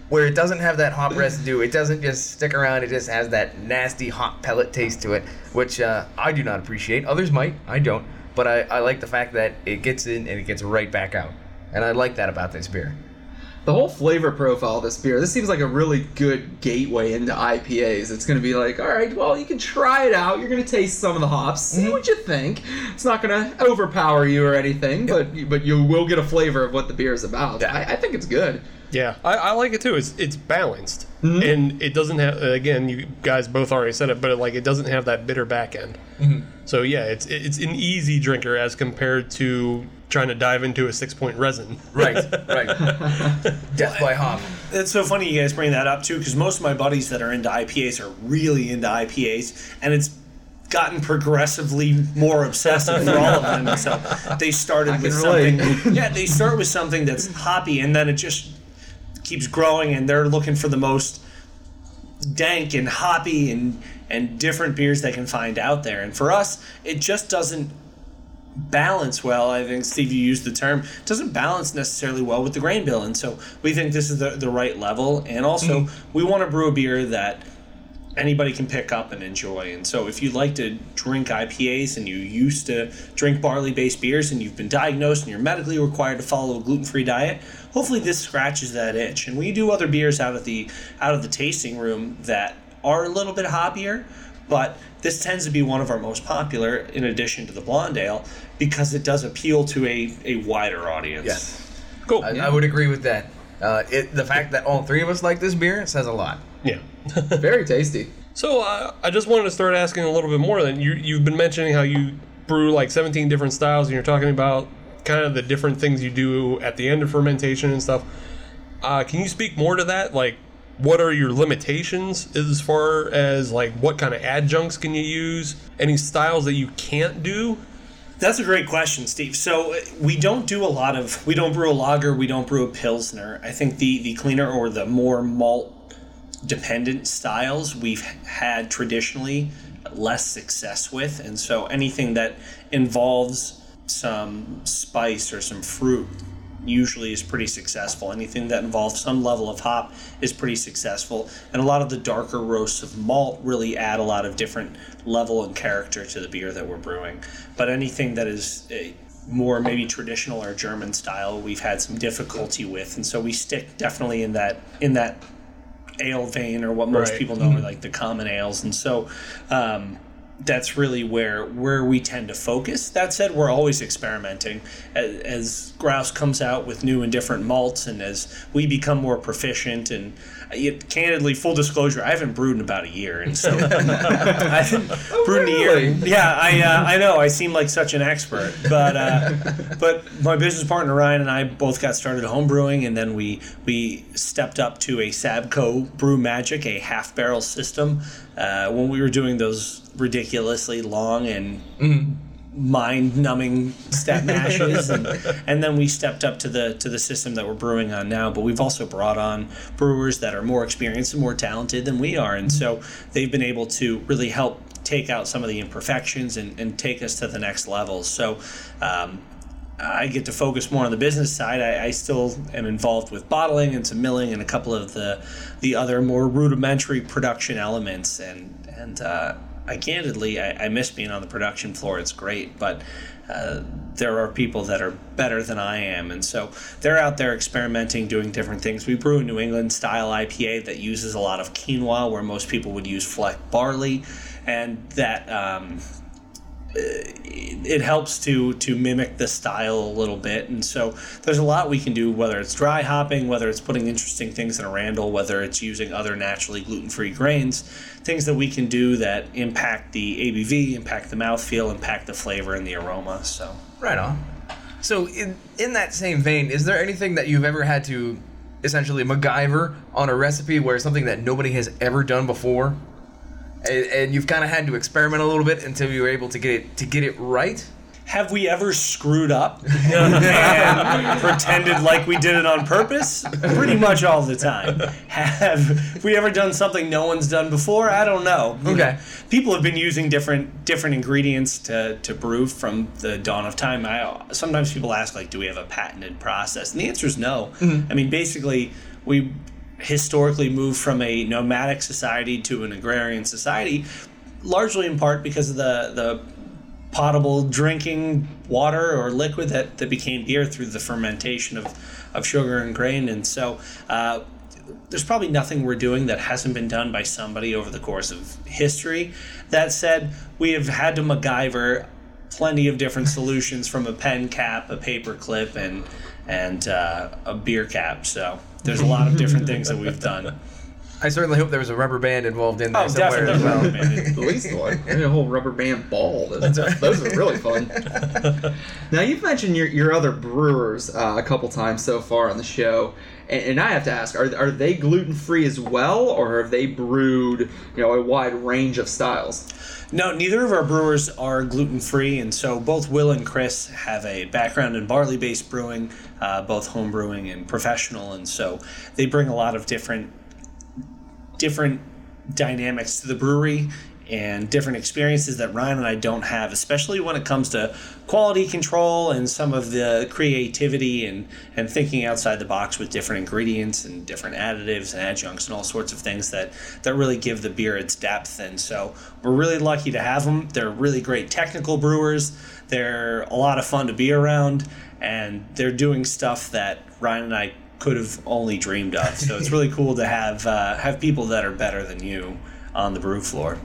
A: Where it doesn't have that hop residue, it doesn't just stick around. It just has that nasty hop pellet taste to it, which uh, I do not appreciate. Others might, I don't. But I, I like the fact that it gets in and it gets right back out, and I like that about this beer.
E: The whole flavor profile of this beer, this seems like a really good gateway into IPAs. It's going to be like, all right, well, you can try it out. You're going to taste some of the hops, see mm-hmm. what you think. It's not going to overpower you or anything, but but you will get a flavor of what the beer is about.
A: Yeah.
E: I, I think it's good.
B: Yeah, I, I like it too. It's it's balanced, mm-hmm. and it doesn't have. Again, you guys both already said it, but it, like it doesn't have that bitter back end. Mm-hmm. So yeah, it's it's an easy drinker as compared to trying to dive into a Sixpoint Resin.
A: Right, right. Death by hop.
D: It's so funny you guys bring that up too, because most of my buddies that are into IPAs are really into IPAs, and it's gotten progressively more obsessive for all of them. So they started with
E: relate.
D: something. Yeah, they start with something that's hoppy, and then it just keeps growing, and they're looking for the most dank and hoppy and and different beers they can find out there. And for us, it just doesn't balance well. I think Steve, you used the term doesn't balance necessarily well with the grain bill, and so we think this is the the right level. And also, mm-hmm. we want to brew a beer that anybody can pick up and enjoy. And so, if you like to drink IPAs and you used to drink barley based beers and you've been diagnosed and you're medically required to follow a gluten free diet, hopefully this scratches that itch. And we do other beers out of the out of the tasting room that are a little bit hoppier, but this tends to be one of our most popular in addition to the blonde ale because it does appeal to a, a wider audience.
A: Yes,
B: Cool.
A: I, I would agree with that. Uh, it, the fact that all three of us like this beer says a lot.
B: yeah.
E: Very tasty.
B: So uh, I just wanted to start asking a little bit more. Then you you've been mentioning how you brew like 17 different styles, and you're talking about kind of the different things you do at the end of fermentation and stuff. Uh, can you speak more to that? Like, what are your limitations as far as like what kind of adjuncts can you use? Any styles that you can't do?
D: That's a great question, Steve. So uh, we don't do a lot of we don't brew a lager, we don't brew a pilsner. I think the the cleaner or the more malt dependent styles we've had traditionally less success with, and so anything that involves some spice or some fruit usually is pretty successful. Anything that involves some level of hop is pretty successful. And a lot of the darker roasts of malt really add a lot of different level and character to the beer that we're brewing. But anything that is uh, more maybe traditional or German style, we've had some difficulty with. And so we stick definitely in that in that ale vein or what most
B: Right.
D: people know are like the common ales. And so um, that's really where where we tend to focus. That said, we're always experimenting as, as Grouse comes out with new and different malts, and as we become more proficient. And it, candidly, full disclosure, I haven't brewed in about a year, and so I haven't brewed in a year. Yeah, I uh, I know I seem like such an expert, but uh, but my business partner Ryan and I both got started home brewing, and then we we stepped up to a Sabco Brew Magic, a half barrel system, uh, when we were doing those ridiculously long and mind-numbing step mashes and, and then we stepped up to the to the system that we're brewing on now but we've also brought on brewers that are more experienced and more talented than we are and so they've been able to really help take out some of the imperfections and, and take us to the next level so um, I get to focus more on the business side. I, I still am involved with bottling and some milling and a couple of the the other more rudimentary production elements. And and uh, I candidly I, I miss being on the production floor. It's great, but uh, there are people that are better than I am, and so they're out there experimenting, doing different things. We brew a New England style IPA that uses a lot of quinoa, where most people would use flaked barley, and that. Um, it helps to to mimic the style a little bit. And so there's a lot we can do whether it's dry hopping whether it's putting interesting things in a Randall whether it's using other naturally gluten-free grains things that we can do that impact the abv impact the mouthfeel impact the flavor and the aroma so.
A: Right on. So, in in that same vein, is there anything that you've ever had to essentially MacGyver on a recipe where something that nobody has ever done before, and, and you've kind of had to experiment a little bit until you were able to get it to get it right?
D: have we ever screwed up and pretended like we did it on purpose? Pretty much all the time. Have we ever done something no one's done before? I don't know. You
A: Okay.
D: know, people have been using different different ingredients to, to brew from the dawn of time. I sometimes people ask like, do we have a patented process? And the answer is no. Mm-hmm. I mean, basically, we historically moved from a nomadic society to an agrarian society, largely in part because of the the potable drinking water or liquid that, that became beer through the fermentation of, of sugar and grain. And so uh, there's probably nothing we're doing that hasn't been done by somebody over the course of history. That said, we have had to MacGyver plenty of different solutions from a pen cap, a paper clip, and, and uh, a beer cap. So there's a lot of different things that we've done.
A: I certainly hope there was a rubber band involved in there
D: Oh,
A: somewhere as well.
D: definitely.
E: At least one. And a whole rubber band ball. Those, those are really fun. now you've mentioned your, your other brewers uh, a couple times so far on the show, and, and I have to ask: Are, are they gluten free as well, or have they brewed you know a wide range of styles?
D: No, neither of our brewers are gluten free, and so both Will and Chris have a background in barley based brewing, uh, both homebrewing and professional, and so they bring a lot of different different dynamics to the brewery and different experiences that Ryan and I don't have, especially when it comes to quality control and some of the creativity and, and thinking outside the box with different ingredients and different additives and adjuncts and all sorts of things that, that really give the beer its depth. And so we're really lucky to have them. They're really great technical brewers. They're a lot of fun to be around, and they're doing stuff that Ryan and I could have only dreamed of. So it's really cool to have uh, have people that are better than you on the brew floor.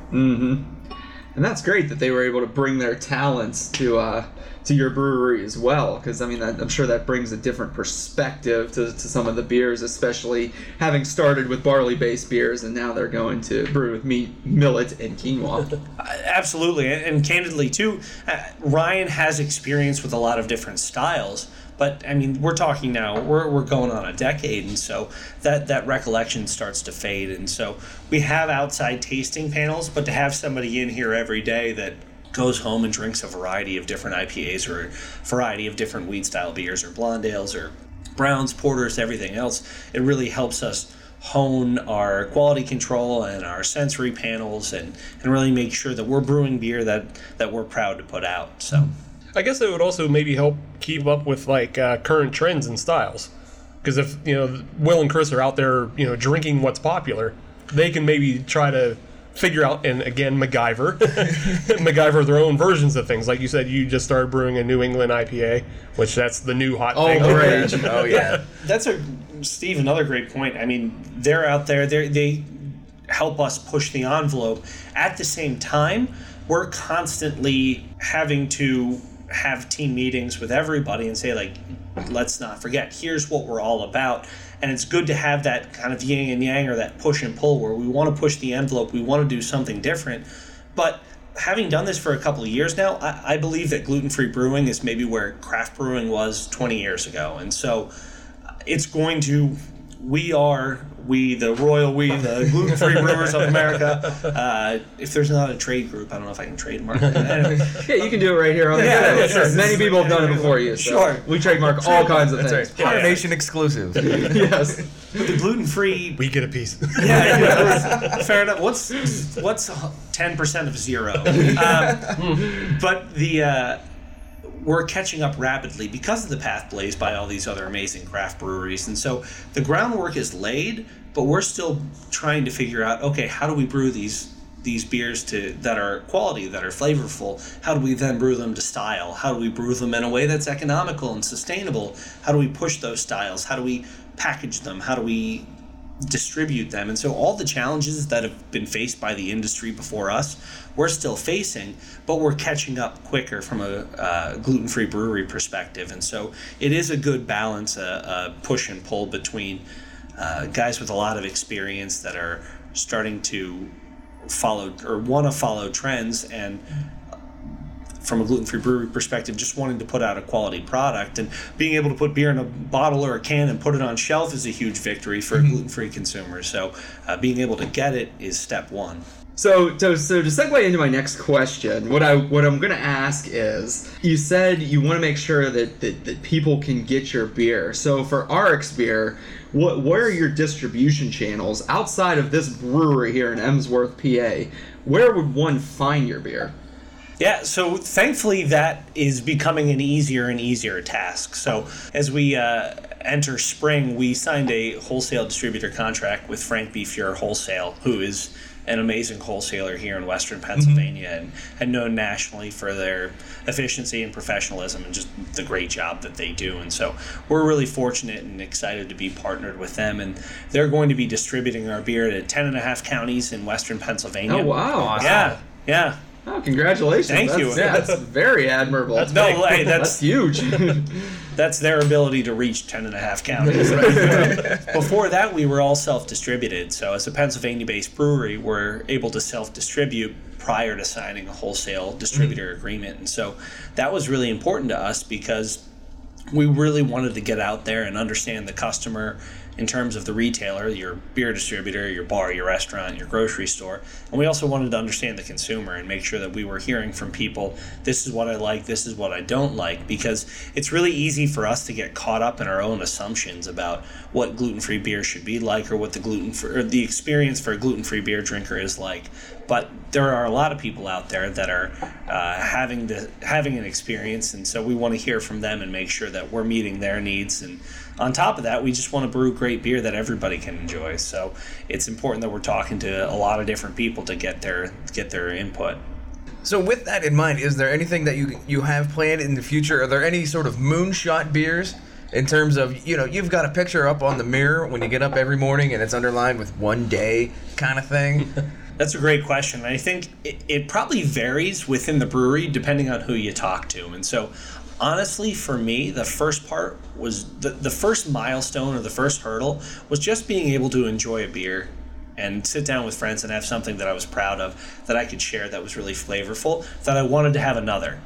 E: And that's great that they were able to bring their talents to uh, to your brewery as well, because I mean I'm sure that brings a different perspective to, to some of the beers, especially having started with barley-based beers and now they're going to brew with meat, millet, and quinoa.
D: Absolutely, and, and candidly too, uh, Ryan has experience with a lot of different styles. But I mean, we're talking now. We're, we're going on a decade, and so that that recollection starts to fade. And so we have outside tasting panels, but to have somebody in here every day that goes home and drinks a variety of different IPAs or a variety of different wheat style beers or blonde ales or browns, porters, everything else, it really helps us hone our quality control and our sensory panels and, and really make sure that we're brewing beer that, that we're proud to put out. So
B: I guess it would also maybe help keep up with like uh, current trends and styles. Because if you know Will and Chris are out there, you know, drinking what's popular, they can maybe try to figure out and again MacGyver, MacGyver their own versions of things. Like you said, you just started brewing a New England IPA, which that's the new hot
E: Oh,
B: thing.
E: great.
A: Oh yeah.
D: that's a Steve. Another great point. I mean, they're out there. They they help us push the envelope. At the same time, we're constantly having to have team meetings with everybody and say like, let's not forget. Here's what we're all about. And it's good to have that kind of yin and yang or that push and pull where we want to push the envelope. We want to do something different, but having done this for a couple of years now, I, I believe that gluten free brewing is maybe where craft brewing was 20 years ago. And so uh, it's going to, we are, we, the royal we, the gluten free brewers of America. Uh, if there's not a trade group, I don't know if I can trademark it. Anyway,
E: yeah, you can do it right here on the
D: Yeah,
E: show.
D: yeah, sure.
E: Many people have done it before you. So
D: Sure.
E: We trademark all kinds of
A: That's
E: things.
A: right. Power Nation exclusive.
E: yes.
D: But the gluten free
B: We get a piece.
D: yeah, yeah, fair enough. What's what's ten percent of zero? Um, but the uh, we're catching up rapidly because of the path blazed by all these other amazing craft breweries, and so the groundwork is laid. But we're still trying to figure out, okay, how do we brew these these beers to that are quality, that are flavorful? How do we then brew them to style? How do we brew them in a way that's economical and sustainable? How do we push those styles? How do we package them? How do we distribute them. And so all the challenges that have been faced by the industry before us, we're still facing, but we're catching up quicker from a uh, gluten-free brewery perspective. And so it is a good balance, a, a push and pull between uh, guys with a lot of experience that are starting to follow or want to follow trends and from a gluten-free brewery perspective, just wanting to put out a quality product and being able to put beer in a bottle or a can and put it on shelf is a huge victory for a gluten-free consumers. So, uh, being able to get it is step one.
E: So, to, so to segue into my next question, what I what I'm gonna ask is, you said you want to make sure that, that that people can get your beer. So for Aurochs beer, what what are your distribution channels outside of this brewery here in Emsworth, PA? Where would one find your beer?
D: Yeah, so thankfully that is becoming an easier and easier task. So as we uh, enter spring, we signed a wholesale distributor contract with Frank B. Fuhr Wholesale, who is an amazing wholesaler here in Western Pennsylvania and, and known nationally for their efficiency and professionalism and just the great job that they do. And so we're really fortunate and excited to be partnered with them. And they're going to be distributing our beer to 10 and a half counties in Western Pennsylvania.
E: Oh wow!
A: Awesome.
D: Yeah, yeah.
E: Oh, congratulations!
D: Thank
E: that's,
D: you.
E: That's very admirable.
B: That's
D: No, hey,
E: That's
D: that's
E: huge.
D: that's their ability to reach 10 and a half counties. Before that, we were all self distributed. So, as a Pennsylvania based brewery, we're able to self distribute prior to signing a wholesale distributor mm. agreement. And so, that was really important to us because we really wanted to get out there and understand the customer in terms of the retailer, your beer distributor, your bar, your restaurant, your grocery store. And we also wanted to understand the consumer and make sure that we were hearing from people this is what I like, this is what I don't like, because it's really easy for us to get caught up in our own assumptions about what gluten free beer should be like or what the gluten or the experience for a gluten free beer drinker is like. But there are a lot of people out there that are uh, having the having an experience, and so we want to hear from them and make sure that we're meeting their needs. And on top of that, we just want to brew great beer that everybody can enjoy. So it's important that we're talking to a lot of different people to get their get their input.
A: So with that in mind, is there anything that you you have planned in the future? Are there any sort of moonshot beers in terms of you know you've got a picture up on the mirror when you get up every morning and it's underlined with one day kind of thing?
D: That's a great question. I think it, it probably varies within the brewery depending on who you talk to. And so, honestly, for me, the first part was the, the first milestone or the first hurdle was just being able to enjoy a beer and sit down with friends and have something that I was proud of that I could share that was really flavorful, that I wanted to have another.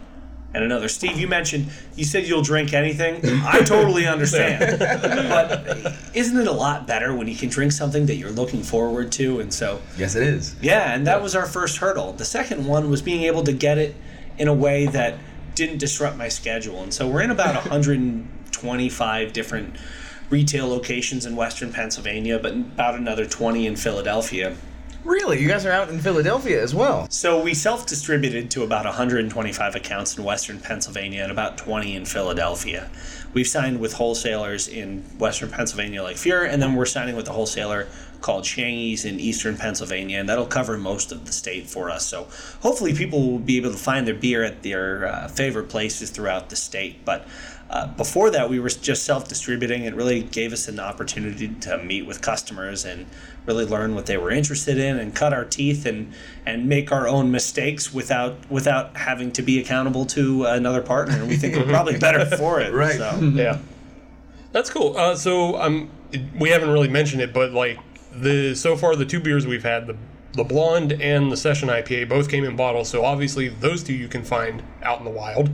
D: And another. Steve, you mentioned, you said you'll drink anything. I totally understand. but isn't it a lot better when you can drink something that you're looking forward to? And so,
A: yes, it is.
D: yeah, and that was our first hurdle. The second one was being able to get it in a way that didn't disrupt my schedule. And so we're in about 125 different retail locations in Western Pennsylvania, but about another 20 in Philadelphia.
A: Really, you guys are out in Philadelphia as well.
D: So we self-distributed to about 125 accounts in Western Pennsylvania and about 20 in Philadelphia. We've signed with wholesalers in Western Pennsylvania like Fuhrer, and then we're signing with a wholesaler called Shangy's in Eastern Pennsylvania, and that'll cover most of the state for us. So hopefully people will be able to find their beer at their uh, favorite places throughout the state. But uh, before that, we were just self-distributing. It really gave us an opportunity to meet with customers and really learn what they were interested in, and cut our teeth and and make our own mistakes without without having to be accountable to another partner. And we think we're probably better for it.
A: Right.
D: So.
B: Yeah, that's cool. Uh, so um, we haven't really mentioned it, but like the so far the two beers we've had, the the blonde and the session IPA, both came in bottles. So obviously those two you can find out in the wild.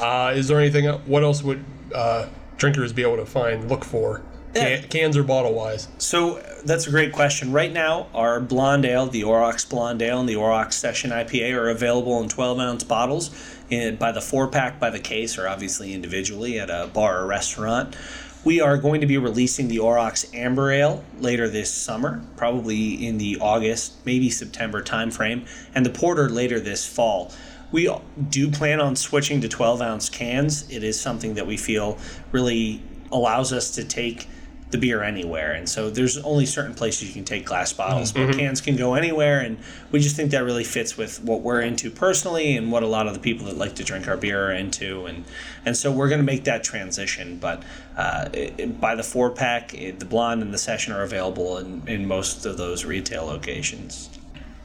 B: Uh, is there anything? What else would uh, drinkers be able to find, look for,
D: Yeah.
B: can, cans or bottle wise?
D: So that's a great question. Right now, our blonde ale, the Aurochs Blonde Ale, and the Aurochs Session IPA are available in 12 ounce bottles in, by the four pack, by the case, or obviously individually at a bar or restaurant. We are going to be releasing the Aurochs Amber Ale later this summer, probably in the August, maybe September timeframe, and the Porter later this fall. We do plan on switching to 12 ounce cans. It is something that we feel really allows us to take the beer anywhere. And so there's only certain places you can take glass bottles, but cans can go anywhere. And we just think that really fits with what we're into personally and what a lot of the people that like to drink our beer are into. And, and so we're going to make that transition. But uh, it, it- by the four pack, it, the blonde and the session are available in, in most of those retail locations.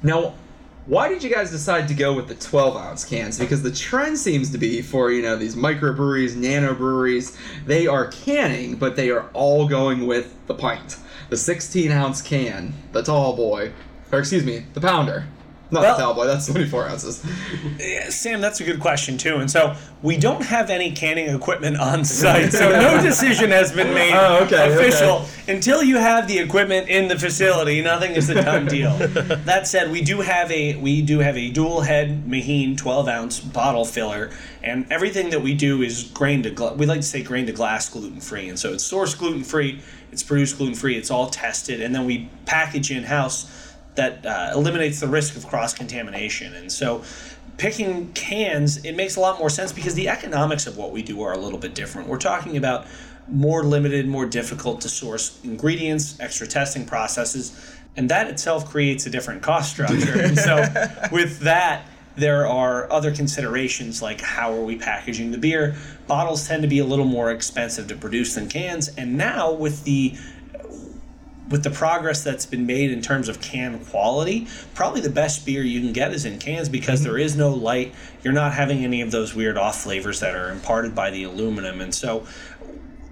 E: Now, why did you guys decide to go with the 12 ounce cans? Because the trend seems to be for, you know, these microbreweries, nano breweries, they are canning, but they are all going with the pint. The 16 ounce can, the tall boy, or excuse me, the pounder. Not
D: Well-
E: the tall boy, that's 24 ounces.
D: Yeah, Sam, that's a good question too. And so we don't have any canning equipment on site, so no decision has been made
E: Oh, okay,
D: official until you have the equipment in the facility. Nothing is a done deal. that said, we do have a we do have a dual head Meheen 12 ounce bottle filler, and everything that we do is grain to gla- we like to say grain to glass gluten free, and so it's sourced gluten free, it's produced gluten free, it's all tested, and then we package in house that uh, eliminates the risk of cross contamination. And so, picking cans, it makes a lot more sense because the economics of what we do are a little bit different. We're talking about more limited, more difficult to source ingredients, extra testing processes, and that itself creates a different cost structure. and so, with that, there are other considerations like how are we packaging the beer? Bottles tend to be a little more expensive to produce than cans, and now with the with the progress that's been made in terms of can quality, probably the best beer you can get is in cans because mm-hmm. there is no light. You're not having any of those weird off flavors that are imparted by the aluminum. And so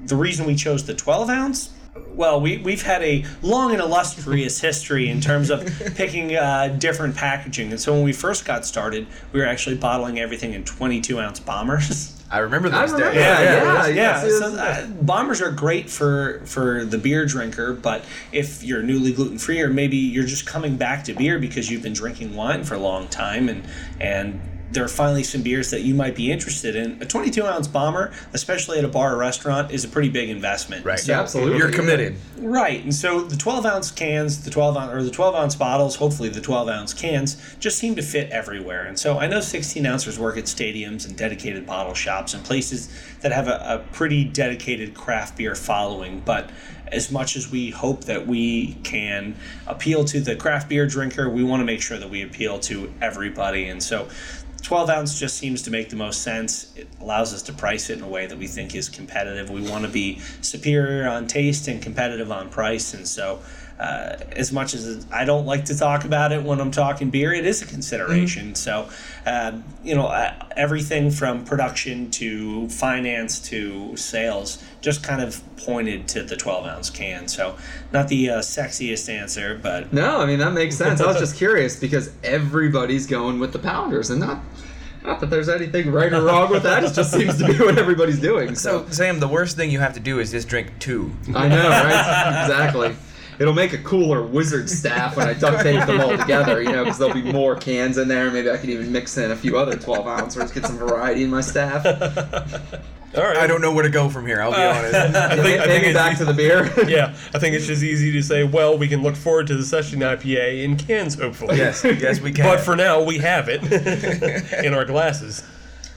D: the reason we chose the 12 ounce well, we, we've had a long and illustrious history in terms of picking uh, different packaging. And so when we first got started, we were actually bottling everything in 22 ounce bombers.
A: I remember
E: I
A: those
E: remember
A: days.
E: that.
D: yeah,
E: yeah,
D: yeah.
E: yes,
D: So, uh, bombers are great for for the beer drinker, but if you're newly gluten free, or maybe you're just coming back to beer because you've been drinking wine for a long time, and and there are finally some beers that you might be interested in. A 22 ounce bomber, especially at a bar or restaurant, is a pretty big investment.
A: Right.
D: So-
E: Yeah, absolutely.
A: You're committed.
D: Right, and so the 12 ounce cans, the 12 ounce or the 12 ounce bottles, hopefully the 12 ounce cans, just seem to fit everywhere. And so I know 16 ounces work at stadiums and dedicated bottle shops and places that have a, a pretty dedicated craft beer following. But as much as we hope that we can appeal to the craft beer drinker, we want to make sure that we appeal to everybody. And so 12 ounce just seems to make the most sense. It allows us to price it in a way that we think is competitive. We want to be superior on taste and competitive on price. And so, uh, as much as I don't like to talk about it when I'm talking beer, it is a consideration. So, um, you know, uh, everything from production to finance to sales just kind of pointed to the 12 ounce can. So, not the uh, sexiest answer, but
E: No, I mean that makes sense. I was just curious because everybody's going with the pounders, and not not that there's anything right or wrong with that. It just seems to be what everybody's doing. So
A: So, Sam, the worst thing you have to do is just drink two.
E: I know, right? exactly. It'll make a cooler wizard staff when I duct tape them all together, you know, because there'll be more cans in there. Maybe I could even mix in a few other 12 ounces, get some variety in my staff.
B: All right.
A: I don't know where to go from here. I'll be uh, honest.
B: I think, I think it's
E: back to the beer.
B: yeah, I think it's just easy to say, well, we can look forward to the session IPA in cans, hopefully.
A: yes, yes, we can.
B: But for now, we have it in our glasses.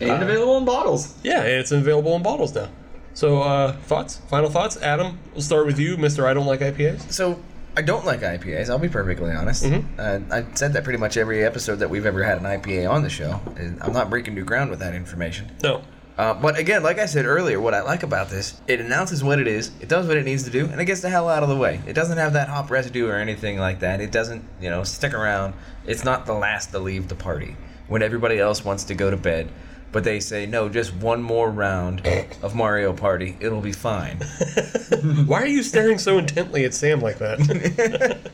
E: and uh, available in bottles.
B: Yeah, and it's available in bottles now. So, uh, thoughts? Final thoughts? Adam, we'll start with you, Mr. I Don't Like IPAs.
A: So I don't like IPAs. I'll be perfectly honest. Uh, I said that pretty much every episode that we've ever had an IPA on the show. and I'm not breaking new ground with that information.
B: No.
A: Uh, but again, like I said earlier, what I like about this, it announces what it is, it does what it needs to do, and it gets the hell out of the way. It doesn't have that hop residue or anything like that. It doesn't, you know, stick around. It's not the last to leave the party when everybody else wants to go to bed. But they say, no, just one more round of Mario Party. It'll be fine.
B: Why are you staring so intently at Sam like that?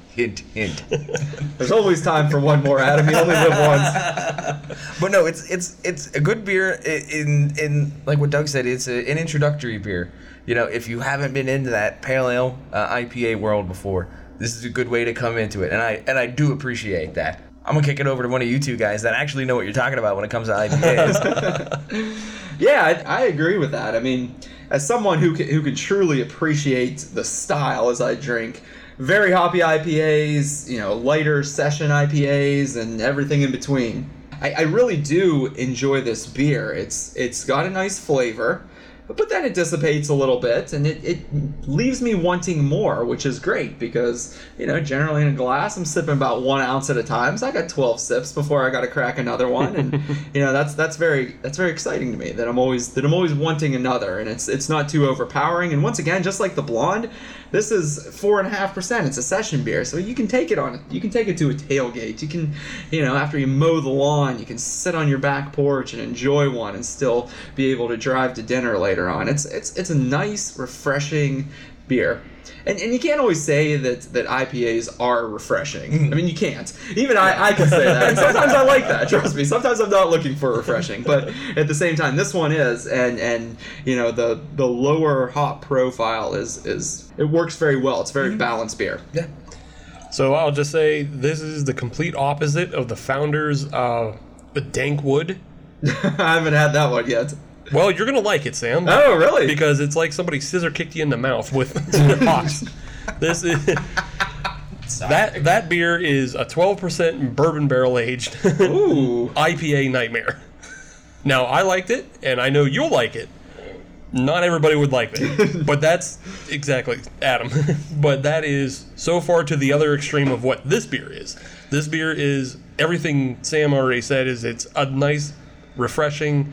A: hint, hint.
E: There's always time for one more, Adam. You only live once.
A: But no, it's it's it's a good beer. i- In in like what Doug said, it's a, an introductory beer. You know, if you haven't been into that pale ale uh, IPA world before, this is a good way to come into it, and I and I do appreciate that. I'm gonna kick it over to one of you two guys that actually know what you're talking about when it comes to IPAs.
E: Yeah, I, I agree with that. I mean, as someone who can, who can truly appreciate the style as I drink, very hoppy IPAs, you know, lighter session IPAs, and everything in between. I, I really do enjoy this beer. It's it's got a nice flavor, but then it dissipates a little bit, and it, it leaves me wanting more, which is great because you know generally in a glass I'm sipping about one ounce at a time, so I got 12 sips before I got to crack another one, and you know that's that's very that's very exciting to me that I'm always that I'm always wanting another, and it's it's not too overpowering. And once again, just like the blonde, this is four and a half percent. It's a session beer, so you can take it on you can take it to a tailgate. You can you know after you mow the lawn, you can sit on your back porch and enjoy one, and still be able to drive to dinner later on. It's it's it's a nice, refreshing beer. And, and you can't always say that, that IPAs are refreshing. I mean, you can't. Even I, I can say that. And sometimes I like that. Trust me. Sometimes I'm not looking for refreshing, but at the same time, this one is. And and you know the the lower hop profile is is it works very well. It's a very balanced beer.
A: yeah.
B: so, I'll just say this is the complete opposite of the Founders uh, Dankwood.
E: I haven't had that one yet.
B: Well, you're going to like it, Sam.
E: Oh, really?
B: because it's like somebody scissor kicked you in the mouth with hops. This is that that beer is a 12% bourbon barrel aged IPA nightmare. Now I liked it, and I know you'll like it. Not everybody would like it, but that's exactly Adam. but that is so far to the other extreme of what this beer is. This beer is everything Sam already said. Is it's a nice, refreshing,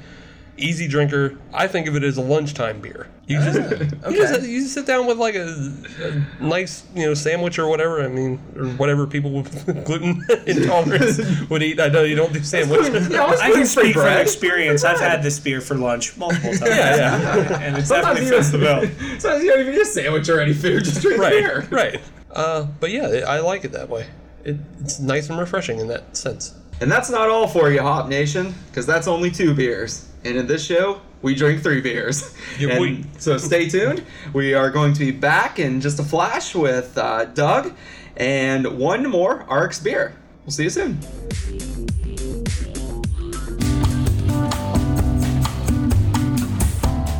B: easy drinker. I think of it as a lunchtime beer. You just, you just you just sit down with like a, a nice you know sandwich or whatever. I mean, or whatever people with gluten intolerance would eat. I know you don't do sandwiches.
E: Yeah,
D: I can speak from experience. I've had this beer for lunch multiple times.
B: yeah. yeah.
D: And it
E: Sometimes
D: definitely
E: you,
D: fits the bill.
E: sometimes you don't even need a sandwich or any food. Just drink
B: right,
E: beer.
B: right. Uh, but yeah, I like it that way. It, it's nice and refreshing in that sense.
E: And that's not all for you, Hop Nation, because that's only two beers. And in this show, we drink three beers.
B: Yeah,
E: And
B: we-
E: so stay tuned. We are going to be back in just a flash with uh, Doug and one more Aurochs beer. We'll see you soon.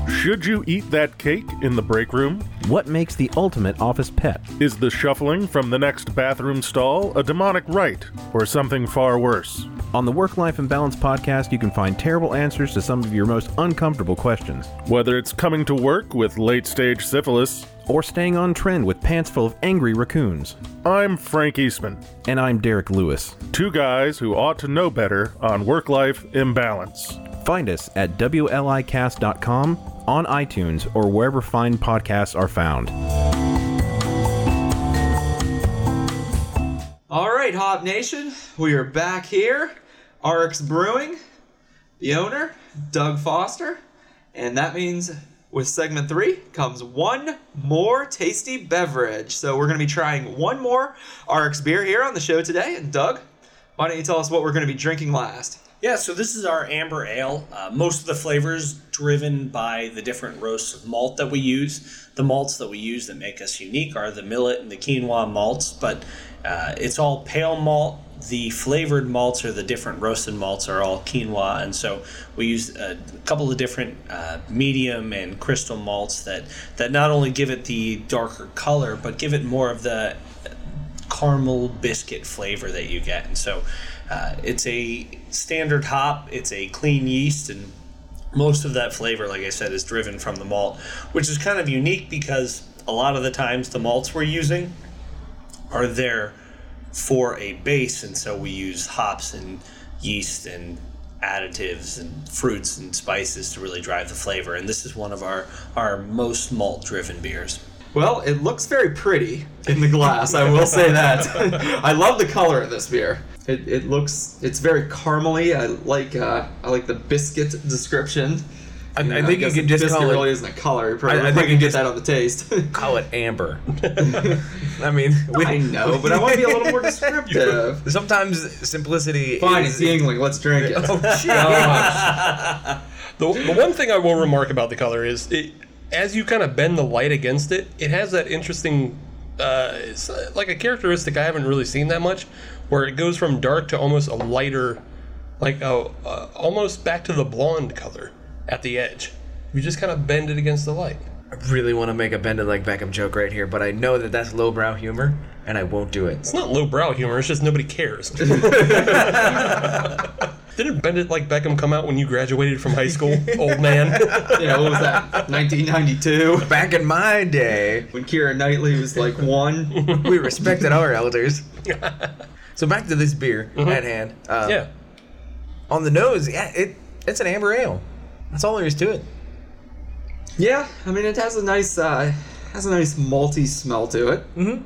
F: Should you eat that cake in the break room?
G: What makes the ultimate office pet?
F: Is the shuffling from the next bathroom stall a demonic rite or something far worse?
G: On the Work Life and Balance podcast, you can find terrible answers to some of your most uncomfortable questions,
F: Whether it's coming to work with late stage syphilis,
G: or staying on trend with pants full of angry raccoons.
F: I'm Frank Eastman,
G: And I'm Derek Lewis.
F: two guys who ought to know better on work life imbalance.
G: Find us at WLIcast.com, on iTunes, or wherever fine podcasts are found.
E: All right, Hop Nation, we are back here. Aurochs Brewing, the owner, Doug Foster. And that means with segment three comes one more tasty beverage. So we're going to be trying one more Aurochs beer here on the show today. And Doug, why don't you tell us what we're going to be drinking last?
D: Yeah, so this is our amber ale. Uh, most of the flavors driven by the different roasts of malt that we use. The malts that we use that make us unique are the millet and the quinoa malts, but uh, it's all pale malt. The flavored malts or the different roasted malts are all quinoa, and so we use a couple of different uh, medium and crystal malts that that not only give it the darker color, but give it more of the caramel biscuit flavor that you get. And so uh, it's a standard hop, it's a clean yeast, and most of that flavor, like I said, is driven from the malt, which is kind of unique because a lot of the times the malts we're using are there for a base, and so we use hops and yeast and additives and fruits and spices to really drive the flavor. And this is one of our, our most malt driven beers.
E: Well, it looks very pretty in the glass. I will say that. I love the color of this beer. It, it looks it's very caramely. I like uh, I like the biscuit description.
A: I,
E: You know,
A: I think you can just
E: biscuit
A: call
E: really
A: it,
E: isn't a color. You probably,
A: I- I think you
E: can
A: get
E: that on the taste.
A: call it amber. I mean, we,
E: I know, but I want to be a little more descriptive.
A: sometimes simplicity.
E: Fine,
A: is,
E: it's Yuengling. Let's drink it.
A: Oh,
E: Gosh.
B: The, the one thing I will remark about the color is it, as you kind of bend the light against it, it has that interesting, uh, it's uh, like a characteristic I haven't really seen that much, where it goes from dark to almost a lighter, like a, uh, almost back to the blonde color at the edge. You just kind of bend it against the light.
A: I really want to make a bend it like Beckham joke right here, but I know that that's lowbrow humor, and I won't do it.
B: It's not lowbrow humor. It's just nobody cares. Didn't Bend It Like Beckham come out when you graduated from high school, old man?
E: yeah, what was that? 1992.
A: Back in my day,
E: When Keira Knightley was like one.
A: we respected our elders. So back to this beer at hand. Uh,
B: yeah.
A: On the nose, yeah, it it's an amber ale. That's all there is to it.
E: Yeah, I mean it has a nice uh, has a nice malty smell to it.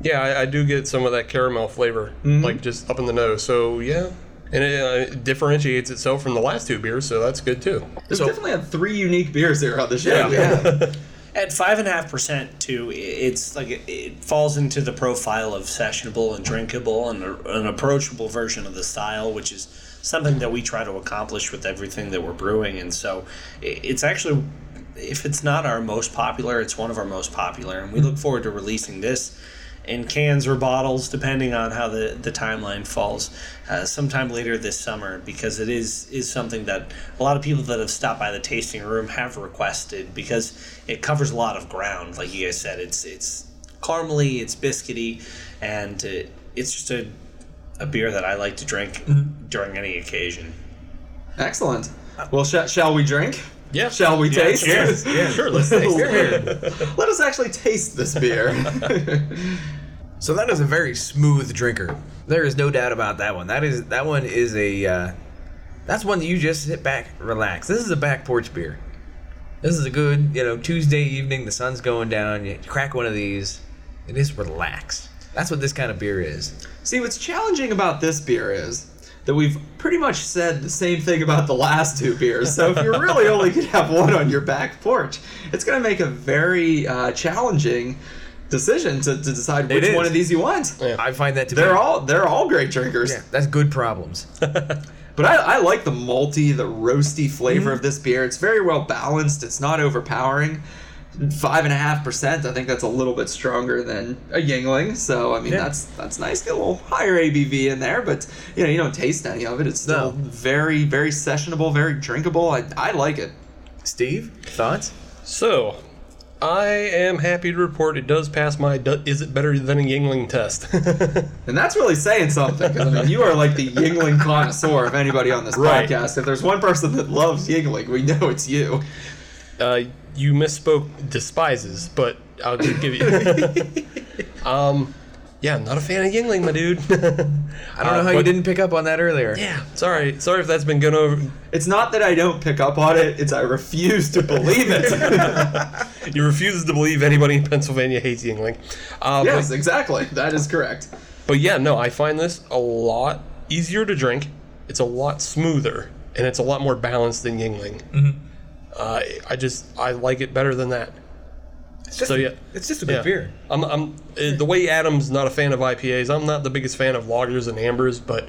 B: Yeah, I, I do get some of that caramel flavor, like just up in the nose. So yeah, and it, uh, it differentiates itself from the last two beers, so that's good too.
E: We've
A: So-
E: definitely had three unique beers here on the show.
A: Yeah.
D: At five and a half percent, too, it's like it, it falls into the profile of sessionable and drinkable and a, an approachable version of the style, which is something that we try to accomplish with everything that we're brewing. And so, it's actually, if it's not our most popular, it's one of our most popular, and we look forward to releasing this in cans or bottles, depending on how the, the timeline falls, uh, sometime later this summer, because it is is something that a lot of people that have stopped by the tasting room have requested because it covers a lot of ground. Like you guys said, it's it's caramely, it's biscuity, and uh, it's just a a beer that I like to drink during any occasion.
E: Excellent. Well, sh- shall we drink?
B: Yeah.
E: Shall we taste?
B: cheers.
A: Yeah.
B: Sure, let's taste
E: Let us actually taste this beer.
A: So that is a very smooth drinker. There is no doubt about that one. That is that one is a uh, That's one that you just sit back, relax. This is a back porch beer. This is a good, you know, Tuesday evening. The sun's going down. You crack one of these. It is relaxed. That's what this kind of beer is.
E: See, what's challenging about this beer is that we've pretty much said the same thing about the last two beers. So if you're really only going to have one on your back porch, it's going to make a very uh, challenging decision to, to decide which one of these you want.
A: I find that to
E: They're
A: be.
E: all they're all great drinkers.
A: Yeah, that's good problems.
E: But I, I like the malty, the roasty flavor
A: Mm-hmm.
E: of this beer. It's very well balanced. It's not overpowering. Five and a half percent. I think that's a little bit stronger than a Yuengling. So I mean,
A: Yeah.
E: that's that's nice. Get a little higher ABV in there, but you know, you don't taste any of it. It's still
A: No.
E: very, very sessionable, very drinkable. I, I like it.
A: Steve, thoughts?
B: So, I am happy to report it does pass my do- is it better than a Yuengling test.
E: And that's really saying something because I mean, you are like the Yuengling connoisseur of anybody on this
B: Right.
E: podcast. If there's one person that loves Yuengling, we know it's you.
B: Uh, you misspoke despises, but I'll just give you. um, yeah, I'm not a fan of Yuengling, my dude.
A: I don't know how you didn't pick up on that earlier.
B: yeah, sorry, sorry if that's been going over.
E: It's not that I don't pick up on it; it's I refuse to believe it.
B: You refuse to believe anybody in Pennsylvania hates Yuengling. Uh,
E: yes,
B: but,
E: exactly. That is correct.
B: but yeah, no, I find this a lot easier to drink. It's a lot smoother, and it's a lot more balanced than Yuengling.
A: Mm-hmm.
B: Uh, I just I like it better than that.
A: It's just,
B: So, yeah.
A: it's just a good
B: Yeah.
A: beer.
B: I'm, I'm uh, the way Adam's not a fan of IPAs. I'm not the biggest fan of lagers and ambers, but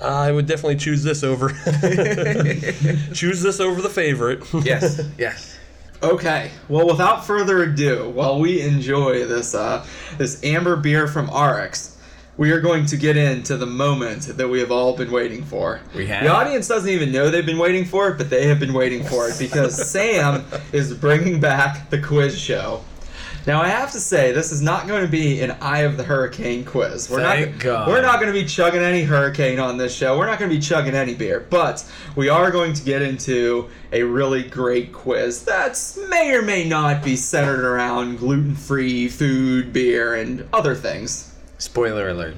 B: I would definitely choose this over choose this over the favorite.
A: Yes, yes.
E: Okay. Well, without further ado, while we enjoy this uh, this amber beer from Aurochs, we are going to get into the moment that we have all been waiting for.
A: We have.
E: The audience doesn't even know they've been waiting for it, but they have been waiting for it because Sam is bringing back the quiz show. Now I have to say this is not going to be an Eye of the Hurricane quiz. We're
A: Thank
E: not
A: God.
E: we're not going to be chugging any hurricane on this show. We're not going to be chugging any beer, but we are going to get into a really great quiz that may or may not be centered around gluten-free food, beer, and other things
A: Spoiler alert.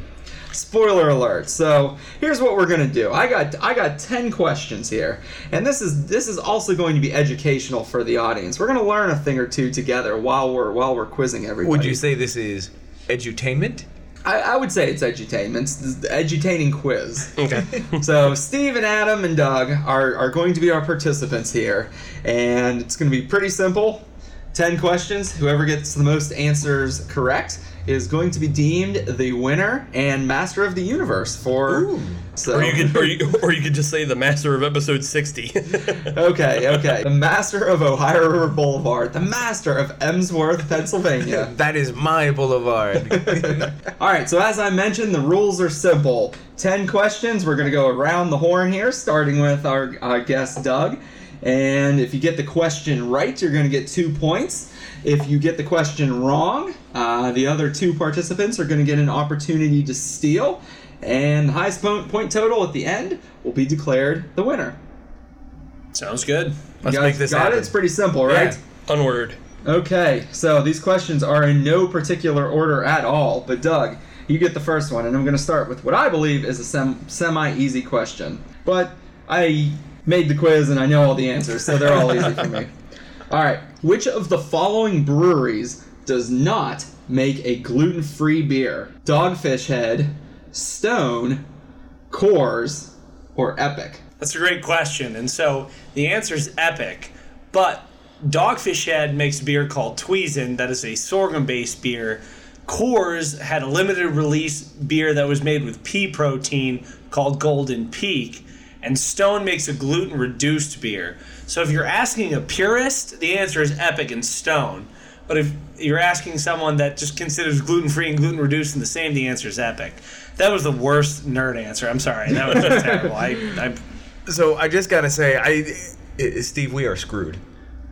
E: spoiler alert so here's what we're gonna do i got i got 10 questions here and this is this is also going to be educational for the audience we're gonna learn a thing or two together while we're while we're quizzing everybody
A: Would you say this is edutainment?
E: i, I would say it's edutainment it's the edutaining quiz
B: okay.
E: so Steve and Adam and Doug are, are going to be our participants here, and it's going to be pretty simple. Ten questions. Whoever gets the most answers correct is going to be deemed the winner and master of the universe for. So
B: Or you could or you, or you could just say the master of episode 60.
E: okay, okay. The master of Ohio River Boulevard, the master of Emsworth, Pennsylvania.
A: That is my boulevard.
E: All right, so as I mentioned, the rules are simple. 10 questions. We're going to go around the horn here, starting with our, our guest, Doug. And if you get the question right, you're going to get two points. If you get the question wrong, uh, the other two participants are going to get an opportunity to steal. And the highest point, point total at the end will be declared the winner.
D: Sounds good.
A: Let's
E: you guys
A: make this
E: got
A: happen.
E: it? It's pretty simple, right?
A: Yeah.
B: Onward.
E: Okay, so these questions are in no particular order at all. But Doug, you get the first one, and I'm going to start with what I believe is a sem- semi-easy question. But I made the quiz, and I know all the answers, so they're all easy for me. All right, which of the following breweries does not make a gluten-free beer? Dogfish Head, Stone, Coors, or Epic?
D: That's a great question. And so the answer is epic. But Dogfish Head makes a beer called Tweezen that is a sorghum based beer. Coors had a limited release beer that was made with pea protein called Golden Peak. And Stone makes a gluten reduced beer. So if you're asking a purist, the answer is Epic and Stone. But if you're asking someone that just considers gluten free and gluten reduced in the same, the answer is Epic. That was the worst nerd answer. I'm sorry. That was just terrible. I, I
A: so I just gotta say, I, I- Steve, we are screwed.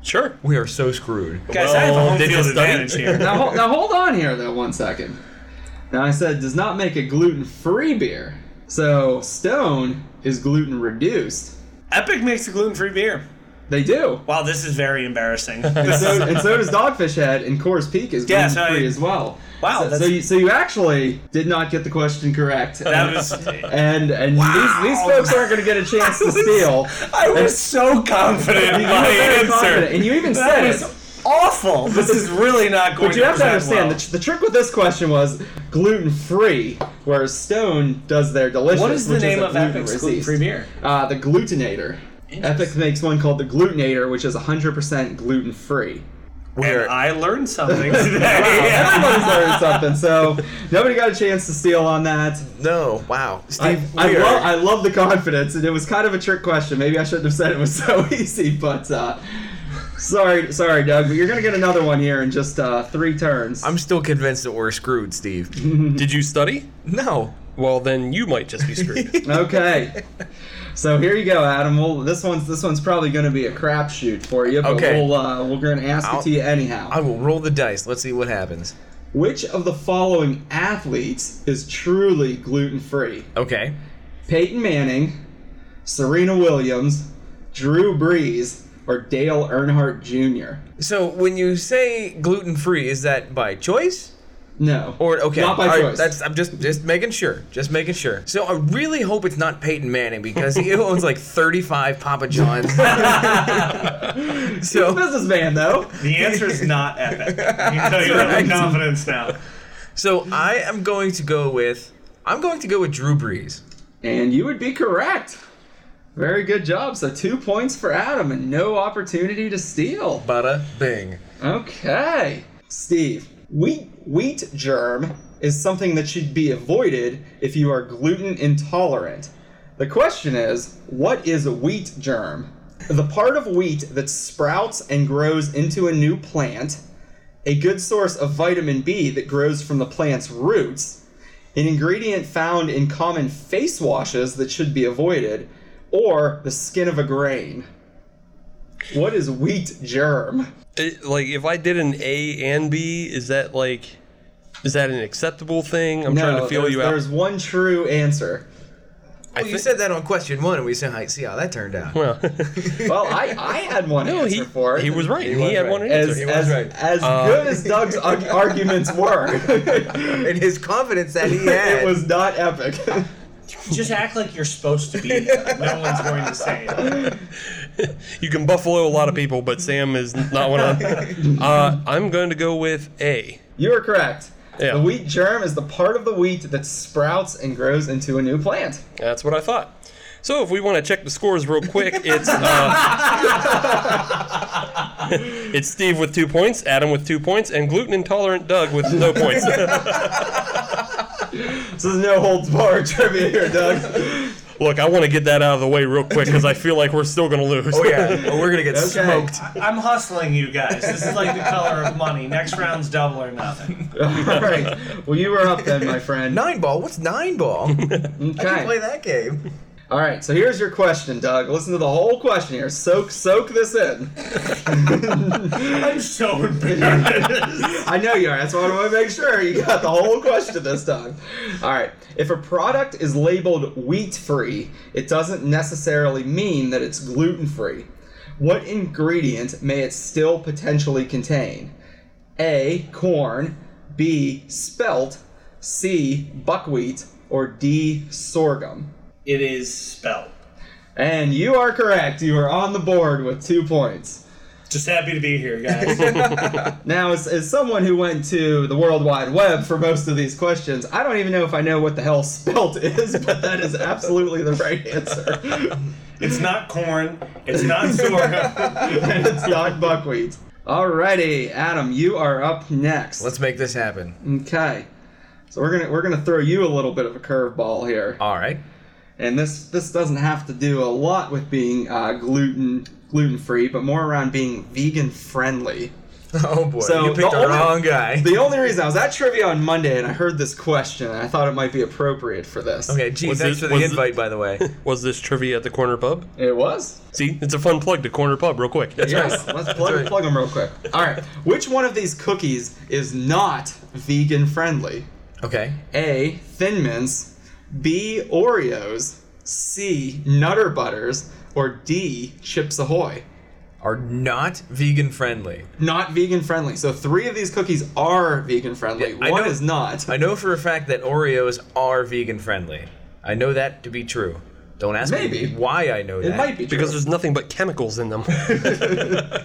B: Sure.
A: We are so screwed.
D: Guys, I have a
B: Well,
D: home
B: did
D: field advantage here.
E: now, now hold on here though one second. Now I said does not make a gluten-free beer. So Stone is gluten reduced.
D: Epic makes a gluten-free beer.
E: They do.
D: Wow, this is very embarrassing.
E: And so, and so does Dogfish Head, and Coors Peak is
D: Yeah,
E: gluten
D: so
E: free
D: I-
E: as well.
D: Wow,
E: So, so you so you actually did not get the question correct.
D: that was.
E: and and these, these folks aren't going to get a chance to steal.
D: I was so confident in my answer.
E: confident, and you even
D: That
E: said.
D: Awful. This is really not going
E: But you have to understand
D: well.
E: the, the trick with this question was gluten free, whereas Stone does their delicious.
D: What is the
E: which
D: name
E: a
D: of Epic's
E: gluten-resist.
D: gluten-free beer?
E: Uh, the Glutenator. Epic makes one called the Glutenator, which is 100% gluten free.
D: And I learned something today.
E: Everyone's learned something, so nobody got a chance to steal on that.
A: No, wow,
E: I,
A: Steve.
E: I,
A: we are-
E: love, I love the confidence, and it was kind of a trick question. Maybe I shouldn't have said it was so easy, but uh, sorry, sorry, Doug. But you're gonna get another one here in just uh, three turns.
A: I'm still convinced that we're screwed, Steve.
B: Did you study?
A: No.
B: Well, then you might just be screwed.
E: okay. So here you go, Adam. Well, this one's this one's probably going to be a crapshoot for you, but
A: Okay.
E: we'll uh, we're going to ask
A: I'll-
E: it to you anyhow.
A: I will roll the dice. Let's see what happens.
E: Which of the following athletes is truly gluten free?
A: Okay.
E: Peyton Manning, Serena Williams, Drew Brees, or Dale Earnhardt Jr.
A: So when you say gluten free, is that by choice?
E: No.
A: Or okay,
E: Not by
A: all right,
E: choice.
A: that's I'm just just making sure, just making sure. So I really hope it's not Peyton Manning because he owns like 35 Papa Johns.
E: He's a
A: so
E: businessman, though.
D: The answer is not epic. I can tell you that with confidence now.
A: so I am going to go with I'm going to go with Drew Brees.
E: And you would be correct. Very good job. So two points for Adam and no opportunity to steal.
A: Bada bing.
E: Okay. Steve, wheat wheat germ is something that should be avoided if you are gluten intolerant. The question is, what is a wheat germ? The part of wheat that sprouts and grows into a new plant, a good source of vitamin B that grows from the plant's roots, an ingredient found in common face washes that should be avoided, or the skin of a grain. What is wheat germ?
B: It- like, if I did an A and B, is that like, is that an acceptable thing? I'm trying to feel you out.
E: there's one true answer.
A: Well, you said that on question one, and we said, "Hi, see how that turned out."
B: Well,
E: Well, I, I had one
B: no,
E: answer
B: he,
E: for it.
B: he was right. He,
A: was
B: had
A: right.
B: one
E: As,
B: answer.
A: He was
E: as,
A: right.
E: as
B: Uh,
E: good as Doug's arguments were,
A: and his confidence that he had.
E: it was not epic.
D: Just act like you're supposed to be. No one's going to say it.
B: You can buffalo a lot of people, but Sam is not one of them. Uh, I'm going to go with A.
E: you are correct.
B: Yeah.
E: The wheat germ is the part of the wheat that sprouts and grows into a new plant.
B: That's what I thought. So if we want to check the scores real quick, it's uh, it's Steve with two points, Adam with two points, and gluten intolerant Doug with no points.
E: This is no holds barred trivia here, Doug.
B: Look, I want to get that out of the way real quick because I feel like we're still going to lose.
A: oh yeah, oh, we're gonna get
E: Okay.
A: smoked.
D: I'm hustling you guys. This is like the color of money. Next round's double or nothing.
E: All right. Well, you were up then, my friend.
A: Nine ball. What's nine ball? I can play that game.
E: All right. So here's your question, Doug. Listen to the whole question here. Soak, soak this in.
D: I'm so embarrassed.
E: I know you are. That's why I want to make sure you got the whole question this time. All right. If a product is labeled wheat free, it doesn't necessarily mean that it's gluten free. What ingredient may it still potentially contain? A. Corn. B. Spelt. C. Buckwheat. Or D. Sorghum.
D: It is spelled.
E: And you are correct. You are on the board with two points.
D: Just happy to be here, guys.
E: Now, as, as someone who went to the World Wide Web for most of these questions, I don't even know if I know what the hell spelt is, but that is absolutely the right answer.
D: It's not corn. It's not sorghum.
E: and it's not buckwheat. Alrighty, Adam, you are up next.
A: Let's make this happen.
E: Okay. So we're gonna we're gonna throw you a little bit of a curveball here,
A: All right.
E: And this this doesn't have to do a lot with being uh, gluten gluten free, but more around being vegan friendly.
A: Oh boy,
E: So,
A: you picked
E: the
A: the
E: only-
A: wrong guy.
E: The only reason I was at trivia on Monday and I heard this question, and I thought it might be appropriate for this.
A: okay, geez,
B: Was
A: thanks
B: this-
A: for the
B: was
A: invite, by the way.
B: Was this trivia at the corner pub?
E: It was.
B: See, it's a fun plug to corner pub, real quick. That's
E: Yes,
B: right.
E: let's plug,
A: right.
E: plug them real quick. All right, which one of these cookies is not vegan friendly?
A: Okay.
E: A. Thin Mints, B. Oreos, C. Nutter Butters, or D. Chips Ahoy?
A: are not vegan friendly.
E: Not vegan friendly. So three of these cookies are vegan friendly.
A: Yeah,
E: One
A: know-
E: is not.
A: I know for a fact that Oreos are vegan friendly. I know that to be true. Don't ask
E: Maybe.
A: me why I know that.
E: it might be true.
B: Because there's nothing but chemicals in them.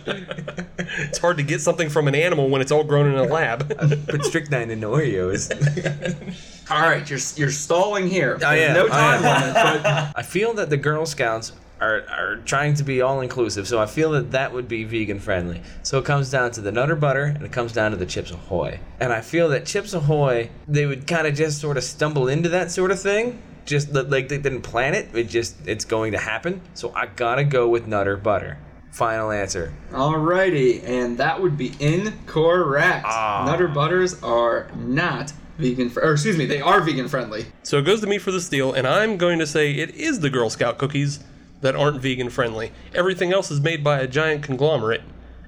B: it's hard to get something from an animal when it's all grown in a lab.
A: Put strychnine in Oreos.
E: All right, you're you're stalling here.
A: I
E: There's
A: am,
E: no
A: I
E: time
A: am.
E: limit, but
A: I feel that the Girl Scouts are, are trying to be all inclusive, so I feel that that would be vegan friendly. So it comes down to the Nutter Butter and it comes down to the Chips Ahoy. And I feel that Chips Ahoy, they would kind of just sort of stumble into that sort of thing. Just like they didn't plan it, it just it's going to happen. So I gotta go with Nutter Butter. Final answer.
E: Alrighty, and that would be incorrect.
A: Ah.
E: Nutter butters are not vegan, fr- or excuse me, they are vegan friendly.
B: So it goes to me for the steal, and I'm going to say it is the Girl Scout cookies that aren't vegan friendly. Everything else is made by a giant conglomerate,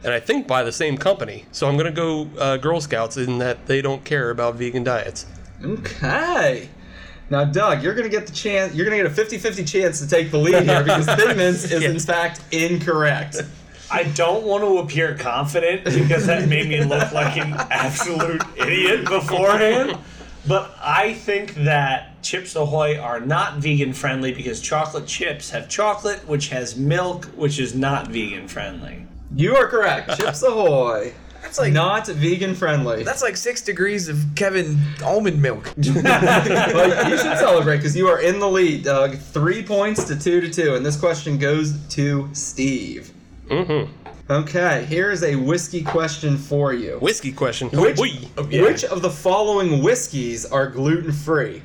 B: and I think by the same company. So I'm going to go uh, Girl Scouts in that they don't care about vegan diets.
E: Okay. Now, Doug, you're going to get the chance. You're going to get a 50-50 chance to take the lead here because Thin Mints is in fact incorrect.
D: I don't want to appear confident because that made me look like an absolute idiot beforehand. But I think that Chips Ahoy are not vegan friendly because chocolate chips have chocolate, which has milk, which is not vegan friendly.
E: You are correct. Chips Ahoy,
A: That's like
E: not vegan friendly.
A: that's like six degrees of Kevin almond milk.
E: well, you should celebrate because you are in the lead, Doug. Three points to two to two, and this question goes to Steve.
B: Mm-hmm.
E: Okay, here is a whiskey question for you.
B: Whiskey question.
E: Which,
B: Oi.
A: yeah.
E: which of the following whiskeys are gluten free?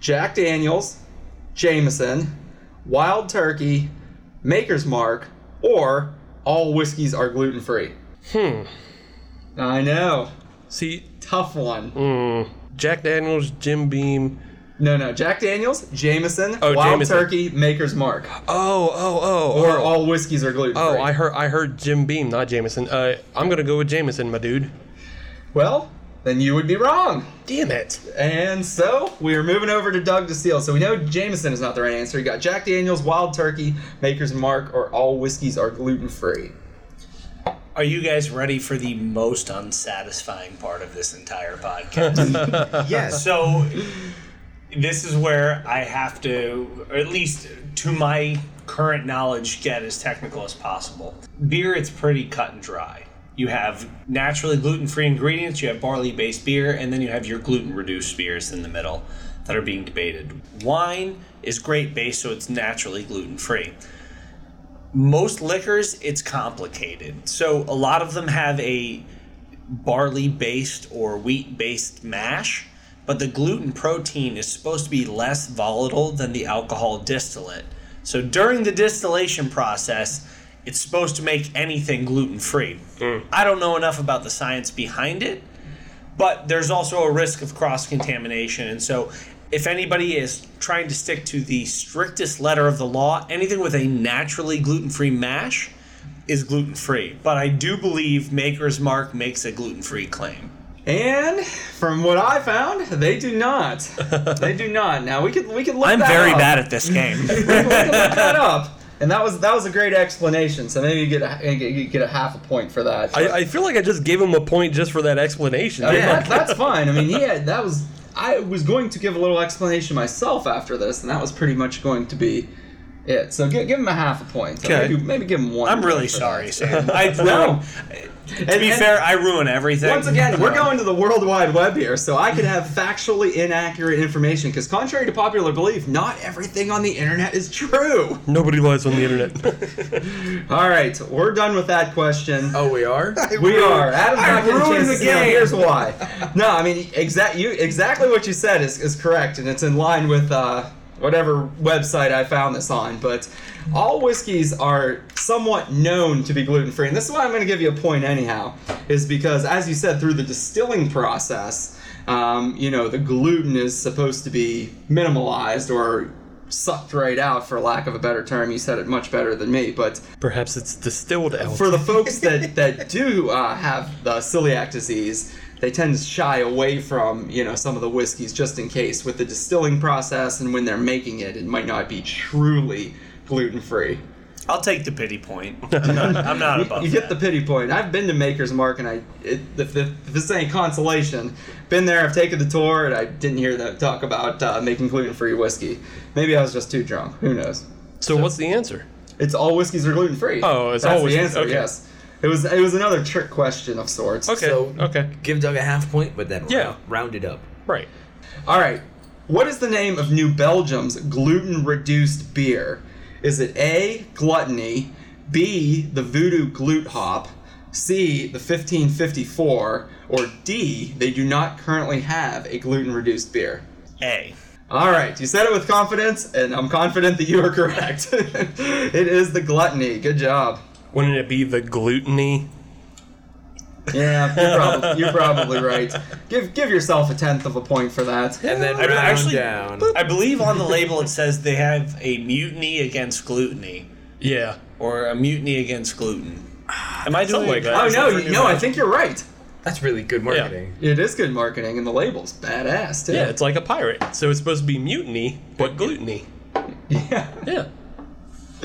E: Jack Daniels, Jameson, Wild Turkey, Maker's Mark, or all whiskeys are gluten free?
B: Hmm.
E: I know.
B: See,
E: Tough one.
B: mm, Jack Daniels, Jim Beam.
E: No, no. Jack Daniels, Jameson,
B: Oh,
E: Wild
B: Jameson.
E: Turkey, Maker's Mark.
B: Oh, oh, oh.
E: Or
B: oh.
E: all whiskeys are gluten free.
B: Oh, I heard I heard Jim Beam, not Jameson. Uh, I'm gonna go with Jameson, my dude.
E: Well, then you would be wrong.
B: Damn it.
E: And so we are moving over to Doug to steal. So we know Jameson is not the right answer. You got Jack Daniels, Wild Turkey, Maker's Mark, or all whiskeys are gluten free.
D: Are you guys ready for the most unsatisfying part of this entire podcast?
A: yes.
D: so, this is where I have to, or at least to my current knowledge, get as technical as possible. Beer, it's pretty cut and dry. You have naturally gluten free ingredients, you have barley based beer, and then you have your gluten reduced beers in the middle that are being debated. Wine is grape based, so it's naturally gluten free most liquors it's complicated so a lot of them have a barley based or wheat based mash but the gluten protein is supposed to be less volatile than the alcohol distillate so during the distillation process it's supposed to make anything gluten free hmm. i don't know enough about the science behind it but there's also a risk of cross contamination. And so, if anybody is trying to stick to the strictest letter of the law, anything with a naturally gluten free mash is gluten free. But I do believe Maker's Mark makes a gluten free claim.
E: And from what I found, they do not. they do not. Now we could we could look.
D: I'm
E: that
D: very
E: up.
D: bad at this game.
E: we can look that up. And that was that was a great explanation. So maybe you get a you get a half a point for that.
B: I, I feel like I just gave him a point just for that explanation.
E: Oh, I mean, that, that's fine. I mean, yeah, that was. I was going to give a little explanation myself after this, and that was pretty much going to be it. So give, give him a half a point.
B: Okay.
E: Maybe, maybe give him one.
D: I'm really sorry. Sam. I
E: No.
D: Ruin, to
E: And-
D: be
E: and
D: fair, I ruin everything.
E: Once again, we're going to the World Wide Web here, so I could have factually inaccurate information. Because contrary to popular belief, not everything on the internet is true.
B: Nobody lies on the internet.
E: All right, we're done with that question.
A: Oh, we are.
E: We are. Adam's
D: I
E: not getting a
D: ruined
E: chance
D: the
E: to steal. Here's why. No, I mean exact you exactly what you said is, is correct, and it's in line with uh, whatever website I found this on. But all whiskeys are somewhat known to be gluten free, and this is why I'm going to give you a point anyhow. Is because as you said through the distilling process, um, you know the gluten is supposed to be minimalized or sucked right out, for lack of a better term. You said it much better than me, but
B: Perhaps it's distilled out.
E: for the folks that that do uh, have the celiac disease, they tend to shy away from you know some of the whiskeys just in case with the distilling process and when they're making it, it might not be truly gluten free.
D: I'll take the pity point. I'm not, I'm not above
E: you get the pity point. I've been to Maker's Mark, and I it, if, if, if this ain't consolation, been there. I've taken the tour, and I didn't hear them talk about uh, making gluten-free whiskey. Maybe I was just too drunk. Who knows?
B: So what's the answer?
E: It's all whiskeys are gluten-free.
B: Oh, it's
E: That's
B: all
E: the answer.
B: okay.
E: Yes. It was it was another trick question of sorts.
B: Okay.
A: So
B: okay.
A: give Doug a half point, but then
B: Yeah.
A: round, round it up.
B: Right.
E: All right. What is the name of New Belgium's gluten-reduced beer? Is it A. Gluttony, B. The Voodoo Glute Hop, C. The 1554, or D. They do not currently have a gluten-reduced beer?
D: A.
E: All right, you said it with confidence, and I'm confident that you are correct. it is the Gluttony. Good job.
B: Wouldn't it be the gluttony?
E: Yeah, you're probably, you're probably right. Give give yourself a tenth of a point for that.
A: And then
D: I-
A: round
D: actually-
A: down.
D: I believe on the label it says they have a mutiny against gluttony
B: Yeah.
D: or a mutiny against gluten. Am I doing
B: Something like that.
E: Oh no, you, no, I think you're right.
A: That's really good marketing.
E: It is good marketing, and the label's badass too.
B: Yeah, it's like a pirate. So it's supposed to be mutiny, but gluttony.
E: yeah.
B: Yeah.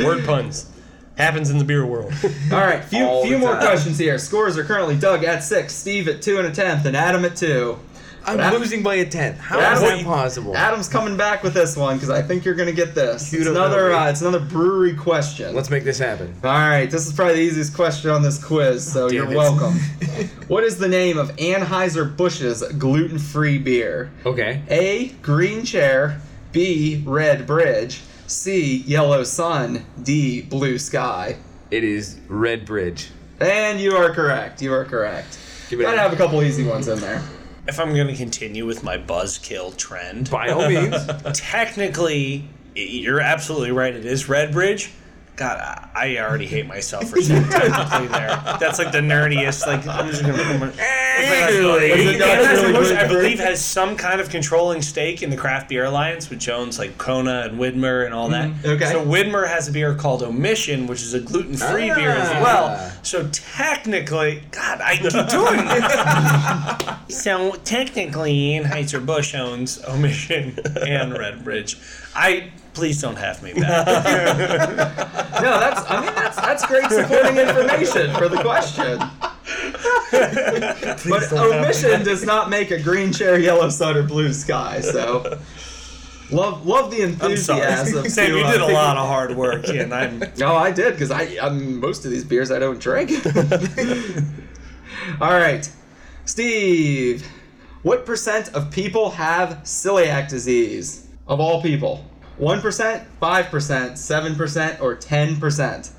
B: Word puns. Happens in the beer world.
E: All right, few
A: All
E: few more
A: time.
E: questions here. Scores are currently Doug at six, Steve at two and a tenth, and Adam at two.
A: I'm
E: Adam-
A: losing by a tenth. How
E: Adam-
A: is that possible?
E: Adam's coming back with this one because I think you're gonna get this. It's another uh, it's another brewery question.
A: Let's make this happen.
E: All right, this is probably the easiest question on this quiz, so
A: Damn
E: you're
A: it.
E: welcome. what is the name of Anheuser Busch's gluten-free beer?
A: Okay.
E: A. Green Chair. B. Red Bridge. C. Yellow Sun. D. Blue Sky.
A: It is Red Bridge.
E: And you are correct. You are correct.
A: Give
E: Gotta have a couple easy ones in there.
D: If I'm going to continue with my buzzkill trend,
A: By all means.
D: technically, you're absolutely right. It is Redbridge. God, I- I already hate myself for saying technically there. That's like the nerdiest. Like I'm just gonna. put my-
A: Actually.
E: Is it really
D: I believe, has some kind of controlling stake in the craft beer alliance, which owns like Kona and Widmer and all that.
E: okay.
D: So Widmer has a beer called Omission, which is a gluten-free beer as
A: Ah.
D: well. So technically, God, I keep doing this. so technically, Anheuser Busch owns Omission and Redbridge. I please don't have me back.
E: No, that's I mean that's that's great supporting information for the question. but omission does not make a green chair, yellow sun, or blue sky. So love love the
D: I'm sorry,
E: enthusiasm.
D: Sam.
E: to,
D: You
E: uh,
D: did a lot of hard work, and I'm.
E: No, I did because I, I mean, most of these beers I don't drink. All right, Steve. What percent of people have celiac disease? Of all people, one percent, five percent, seven percent, or ten percent?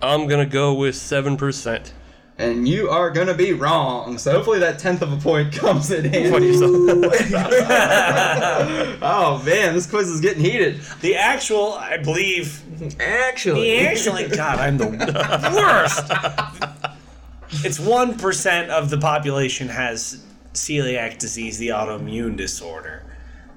B: I'm gonna go with seven percent.
E: And you are gonna be wrong. So hopefully that tenth of a point comes in handy. oh man, this quiz is getting heated.
D: The actual, I believe,
A: Actually.
D: Actually, God, I'm the worst. It's one percent of the population has celiac disease, the autoimmune disorder.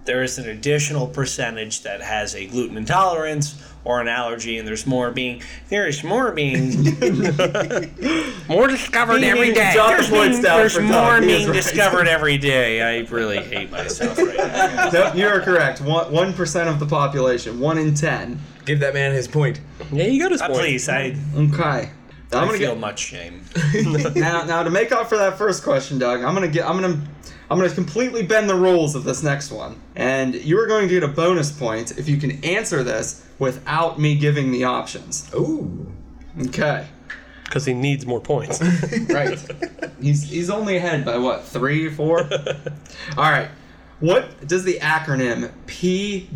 D: There is an additional percentage that has a gluten intolerance or an allergy, and there's more being there is more being
B: More discovered every day.
D: There's,
E: points
D: being,
E: down
D: there's
E: for
D: more
E: He is
D: being
E: right.
D: discovered every day. I really hate myself right now.
E: Nope, you are correct. One one percent of the population. One in ten.
A: Give that man his point.
B: Yeah, you got his
D: Uh,
B: point.
D: please, I,
E: Okay. I'm
D: I
E: gonna
D: feel
E: get
D: much shame.
E: now. Now to make up for that first question, Doug, I'm gonna get. I'm gonna. I'm gonna completely bend the rules of this next one, and you are going to get a bonus point if you can answer this without me giving the options.
A: Ooh.
E: Okay.
B: Because he needs more points.
E: Right. he's he's only ahead by what three, four? All right. What does the acronym PWAG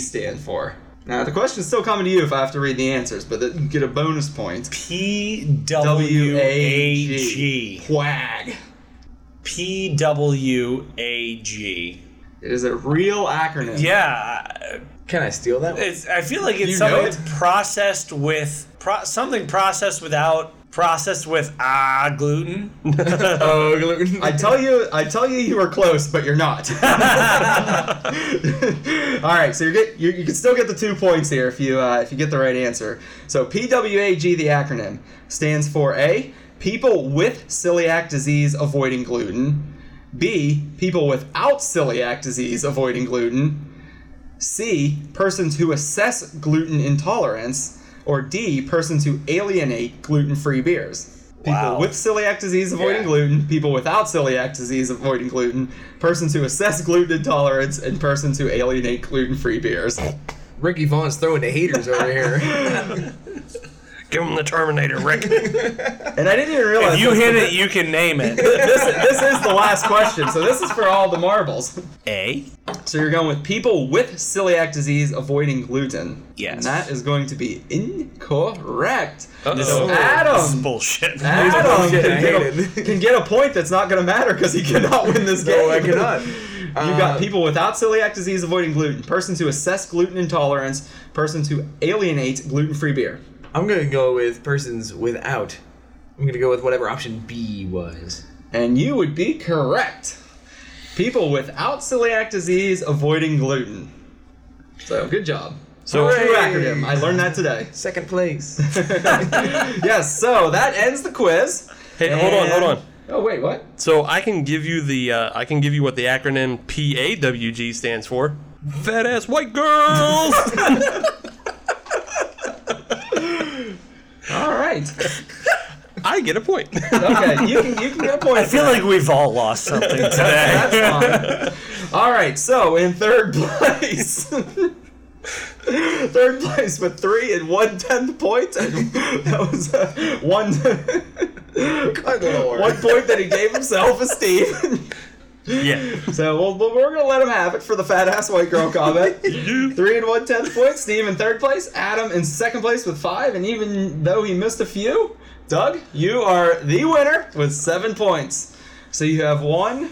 E: stand for? Now the question is still coming to you if I have to read the answers, but then you get a bonus point.
D: P W A G.
E: WAG.
D: P W A G.
E: It is a real acronym.
D: Yeah,
A: Can I steal that one?
D: it's, I feel like it's
E: You know
D: something processed with pro, something processed without processed with ah gluten.
A: oh, gluten.
E: I tell you, I tell you, you are close, but you're not. All right, so you get you, you can still get the two points here if you uh, if you get the right answer. So PWAG, the acronym, stands for A. People with celiac disease avoiding gluten. B. People without celiac disease avoiding gluten. C. Persons who assess gluten intolerance. Or D. Persons who alienate gluten free beers. People
D: Wow.
E: with celiac disease avoiding
A: Yeah.
E: gluten, people without celiac disease avoiding gluten, persons who assess gluten intolerance, and persons who alienate gluten free beers.
A: Ricky Vaughn's throwing the haters over here.
B: Give him the Terminator, Rick.
E: And I didn't even realize
D: If you hit it, you can name it.
E: This, this is the last question, so this is for all the marbles.
D: A.
E: So you're going with people with celiac disease avoiding gluten.
D: Yes.
E: And that is going to be incorrect.
B: Uh-oh.
E: So
D: This is
E: Adam,
D: bullshit.
E: Adam
A: bullshit,
E: can, get a, can get a point that's not going to matter because he cannot win this game.
A: no, I cannot.
E: You've got
A: Uh,
E: people without celiac disease avoiding gluten, persons who assess gluten intolerance, persons who alienate gluten-free beer.
A: I'm gonna go with persons without. I'm gonna go with whatever option B was.
E: And you would be correct. People without celiac disease avoiding gluten. So good job.
B: So-
E: True acronym. I learned that today.
A: Second place.
E: yes, so that ends the quiz.
B: Hey, hold on, hold on.
E: Oh wait, what?
B: So I can give you the uh, I can give you what the acronym PAWG stands for. Fat ass white girls.
E: All right.
B: I get a point.
E: Okay, you can you can get a point.
D: I feel like we've all lost something today.
E: That's fine. All right, so in third place. Third place with three and one tenth points, and that was uh, one
A: Lord.
E: one point that he gave himself is Steve.
B: Yeah.
E: So we'll, we're gonna let him have it for the fat ass white girl comment. Three and one tenth points. Steve in third place. Adam in second place with five. And even though he missed a few, Doug, you are the winner with seven points. So you have won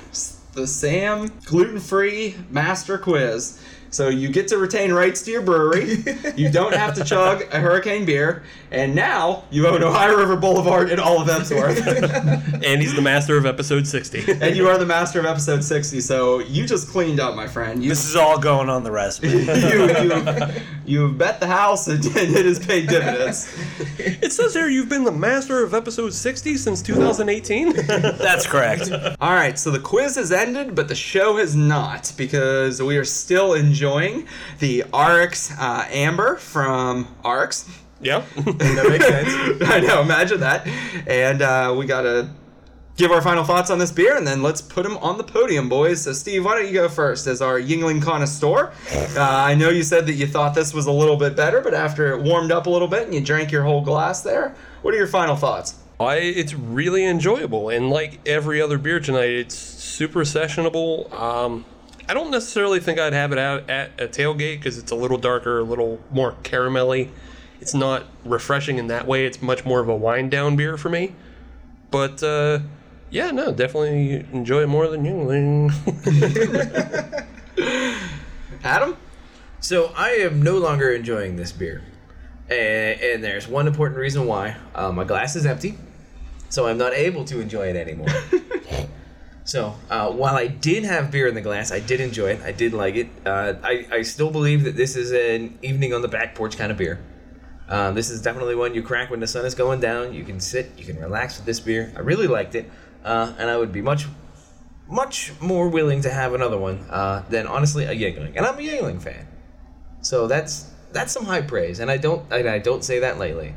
E: the Sam gluten free master quiz. So you get to retain rights to your brewery. you don't have to chug a hurricane beer. And now you own Ohio River Boulevard and all of Emsworth.
B: And he's the master of episode 60.
E: and you are the master of episode 60. So you just cleaned up, my friend. You
D: This is all going on the resume.
E: you, you, you bet the house and, and it has paid dividends.
B: It says here you've been the master of episode 60 since 2018.
D: That's correct.
E: All right, so the quiz has ended, but the show has not because we are still enjoying the Aurochs uh, Amber from Aurochs.
B: yeah.
A: that makes sense.
E: I know, imagine that. And uh, we got to give our final thoughts on this beer and then let's put them on the podium, boys. So, Steve, why don't you go first as our Yuengling connoisseur? Uh, I know you said that you thought this was a little bit better, but after it warmed up a little bit and you drank your whole glass there, what are your final thoughts?
B: I, it's really enjoyable, and like every other beer tonight, it's super sessionable. Um, I don't necessarily think I'd have it out at a tailgate because it's a little darker, a little more caramelly. It's not refreshing in that way. It's much more of a wind down beer for me. But uh, yeah, no, definitely enjoy it more than Yuengling.
E: Adam?
A: So I am no longer enjoying this beer, and, and there's one important reason why. Uh, my glass is empty, so I'm not able to enjoy it anymore. so uh, while I did have beer in the glass, I did enjoy it. I did like it. Uh, I I still believe that this is an evening on the back porch kind of beer. Um, this is definitely one you crack when the sun is going down. You can sit, you can relax with this beer. I really liked it, uh, and I would be much much more willing to have another one uh, than honestly a Yuengling, and I'm a Yuengling fan. So that's that's some high praise, and I don't I don't say that lightly.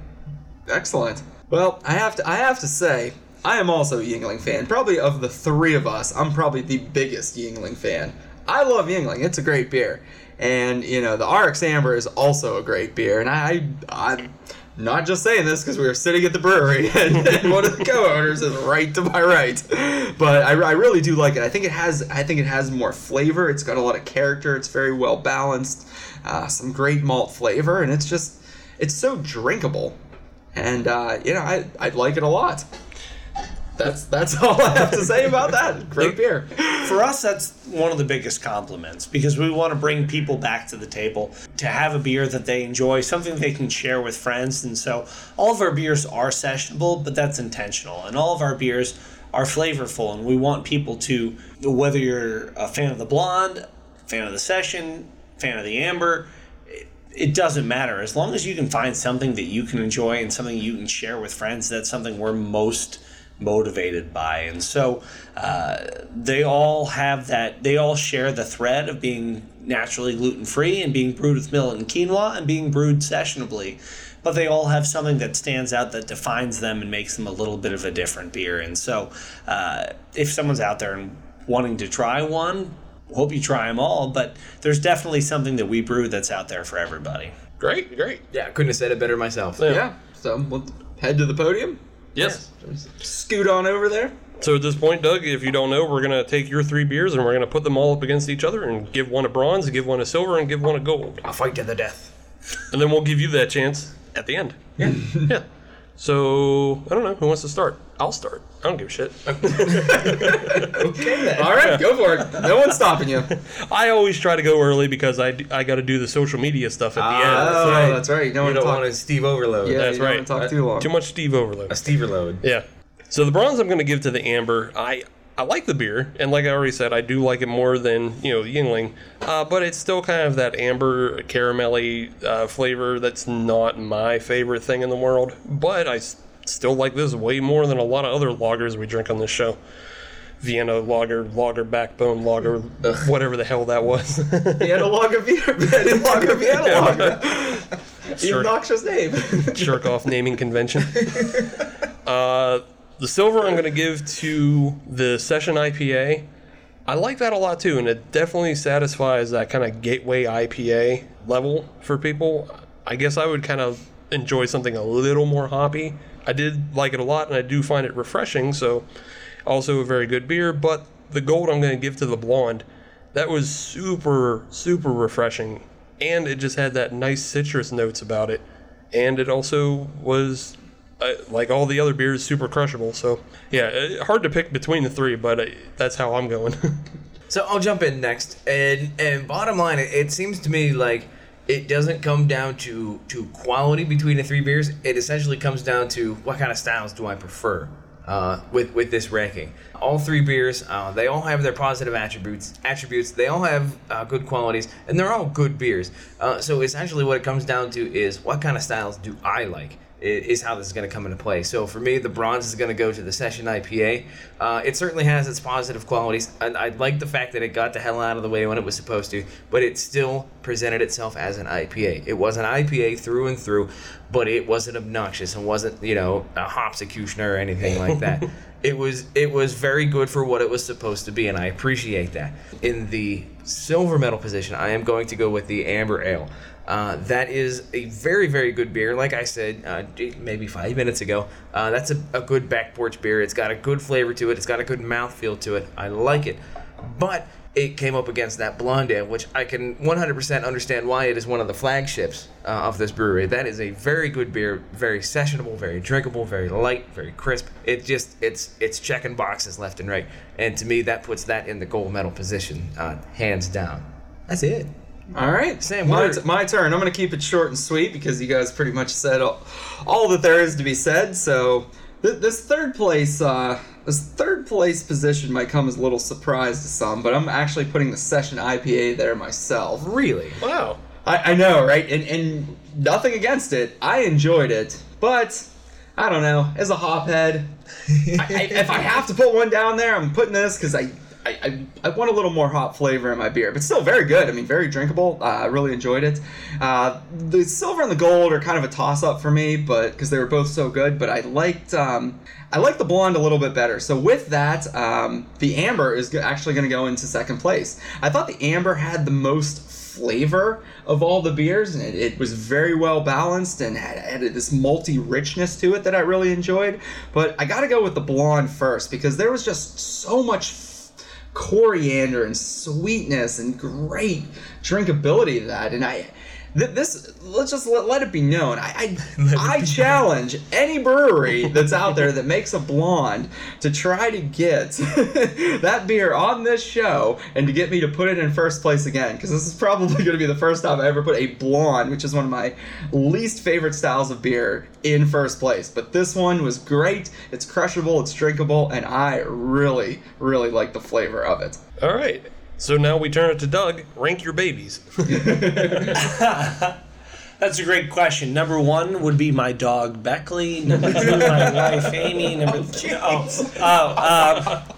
E: Excellent. Well, I have to I have to say I am also a Yuengling fan. Probably of the three of us, I'm probably the biggest Yuengling fan. I love Yingling. It's a great beer. And, you know, the Aurochs Amber is also a great beer. And I, I'm not just saying this because we were sitting at the brewery and, and one of the co-owners is right to my right. But I, I really do like it. I think it has I think it has more flavor. It's got a lot of character. It's very well balanced. Uh, some great malt flavor, and it's just it's so drinkable and uh, you know I I like it a lot. That's that's all I have to say about that. Great beer.
D: For us, that's one of the biggest compliments because we want to bring people back to the table to have a beer that they enjoy, something they can share with friends. And so, all of our beers are sessionable, but that's intentional. And all of our beers are flavorful, and we want people to, whether you're a fan of the blonde, fan of the session, fan of the amber, it, it doesn't matter. As long as you can find something that you can enjoy and something you can share with friends, that's something we're most motivated by. And so uh, they all have that, they all share the thread of being naturally gluten free and being brewed with millet and quinoa and being brewed sessionably. But they all have something that stands out that defines them and makes them a little bit of a different beer. And so uh, if someone's out there and wanting to try one, hope you try them all. But there's definitely something that we brew that's out there for everybody.
B: Great, great.
A: Yeah, couldn't have said it better myself.
E: Yeah. So we'll head to the podium.
B: Yes.
E: Scoot on over there.
B: So at this point, Doug, if you don't know, we're gonna take your three beers and we're gonna put them all up against each other and give one a bronze, give one a silver, and give one a gold.
A: I'll fight to the death.
B: And then we'll give you that chance at the end. Yeah. yeah. So I don't know who wants to start. I'll start. I don't give a shit.
A: Okay then.
E: All right, go for it. No one's stopping you.
B: I always try to go early because I, I got to do the social media stuff at the end.
E: Oh,
A: right.
E: that's right. You don't
A: You
E: want to
A: don't
E: talk.
A: want to Steve overload.
E: yeah,
B: That's
E: you don't
B: right.
E: want to talk too long.
B: Too much Steve overload.
A: A Steve overload.
B: Yeah. So the bronze I'm going to give to the amber. I I like the beer, and like I already said, I do like it more than you know Yuengling, uh, but it's still kind of that amber caramelly uh, flavor that's not my favorite thing in the world. But I s- still like this way more than a lot of other lagers we drink on this show. Vienna lager, lager backbone lager, whatever the hell that was.
E: Vienna Lager beer. Vienna Lager. Vienna Lager.
B: Sure.
E: obnoxious name.
B: jerk off naming convention. Uh, the silver I'm going to give to the Session IPA. I like that a lot too, and it definitely satisfies that kind of gateway IPA level for people. I guess I would kind of enjoy something a little more hoppy. I did like it a lot, and I do find it refreshing, so also a very good beer. But the gold I'm going to give to the blonde. That was super, super refreshing, and it just had that nice citrus notes about it and it also was uh, like all the other beers super crushable so yeah uh, hard to pick between the three but uh, that's how i'm going
A: So I'll jump in next, and and bottom line, it, it seems to me like it doesn't come down to to quality between the three beers. It essentially comes down to what kind of styles do I prefer uh, with with this ranking. All three beers, uh, they all have their positive attributes. Attributes. They all have uh, good qualities, and they're all good beers. Uh, so essentially, what it comes down to is what kind of styles do I like is how this is going to come into play. So for me, the bronze is going to go to the Session IPA. Uh, it certainly has its positive qualities, and I like the fact that it got the hell out of the way when it was supposed to, but it still presented itself as an IPA. It was an IPA through and through, but it wasn't obnoxious and wasn't you know a hops hopsecutioner or anything like that. it was it was very good for what it was supposed to be, and I appreciate that. In the silver medal position, I am going to go with the amber ale. Uh, that is a very, very good beer. Like I said, uh, maybe five minutes ago, uh, that's a, a good back porch beer. It's got a good flavor to it. It's got a good mouthfeel to it. I like it. But it came up against that blonde ale, which I can 100% understand why it is one of the flagships uh, of this brewery. That is a very good beer, very sessionable, very drinkable, very light, very crisp. It just it's it's checking boxes left and right, and to me that puts that in the gold medal position, uh, hands down. That's it.
E: All right,
A: Sam,
E: my,
A: what are-
E: my turn. I'm going to keep it short and sweet because you guys pretty much said all, all that there is to be said. So th- this third place, uh, this third place position might come as a little surprise to some, but I'm actually putting the Session IPA there myself.
A: Really?
B: wow
E: I, I know, right? And, and nothing against it. I enjoyed it, but I don't know. As a hophead, I, I, if I have to put one down there, I'm putting this because I, I, I, want a little more hop flavor in my beer, but still very good. I mean, very drinkable. Uh, I really enjoyed it. Uh, the silver and the gold are kind of a toss up for me, but because they were both so good. But I liked um, I liked the blonde a little bit better. So with that, um, the amber is actually going to go into second place. I thought the amber had the most flavor of all the beers, and it, it was very well balanced and had, had this multi richness to it that I really enjoyed. But I got to go with the blonde first because there was just so much coriander and sweetness and great drinkability to that, and I. th- This let's just let, let it be known. I I, I challenge any brewery that's out there that makes a blonde to try to get that beer on this show and to get me to put it in first place again because this is probably going to be the first time I ever put a blonde, which is one of my least favorite styles of beer, in first place. But this one was great. It's crushable, it's drinkable, and I really really like the flavor of it.
B: all right so now we turn it to doug rank your babies
D: That's a great question. Number one would be my dog Beckley. Number two, my wife Amy. Number three, oh, oh, um,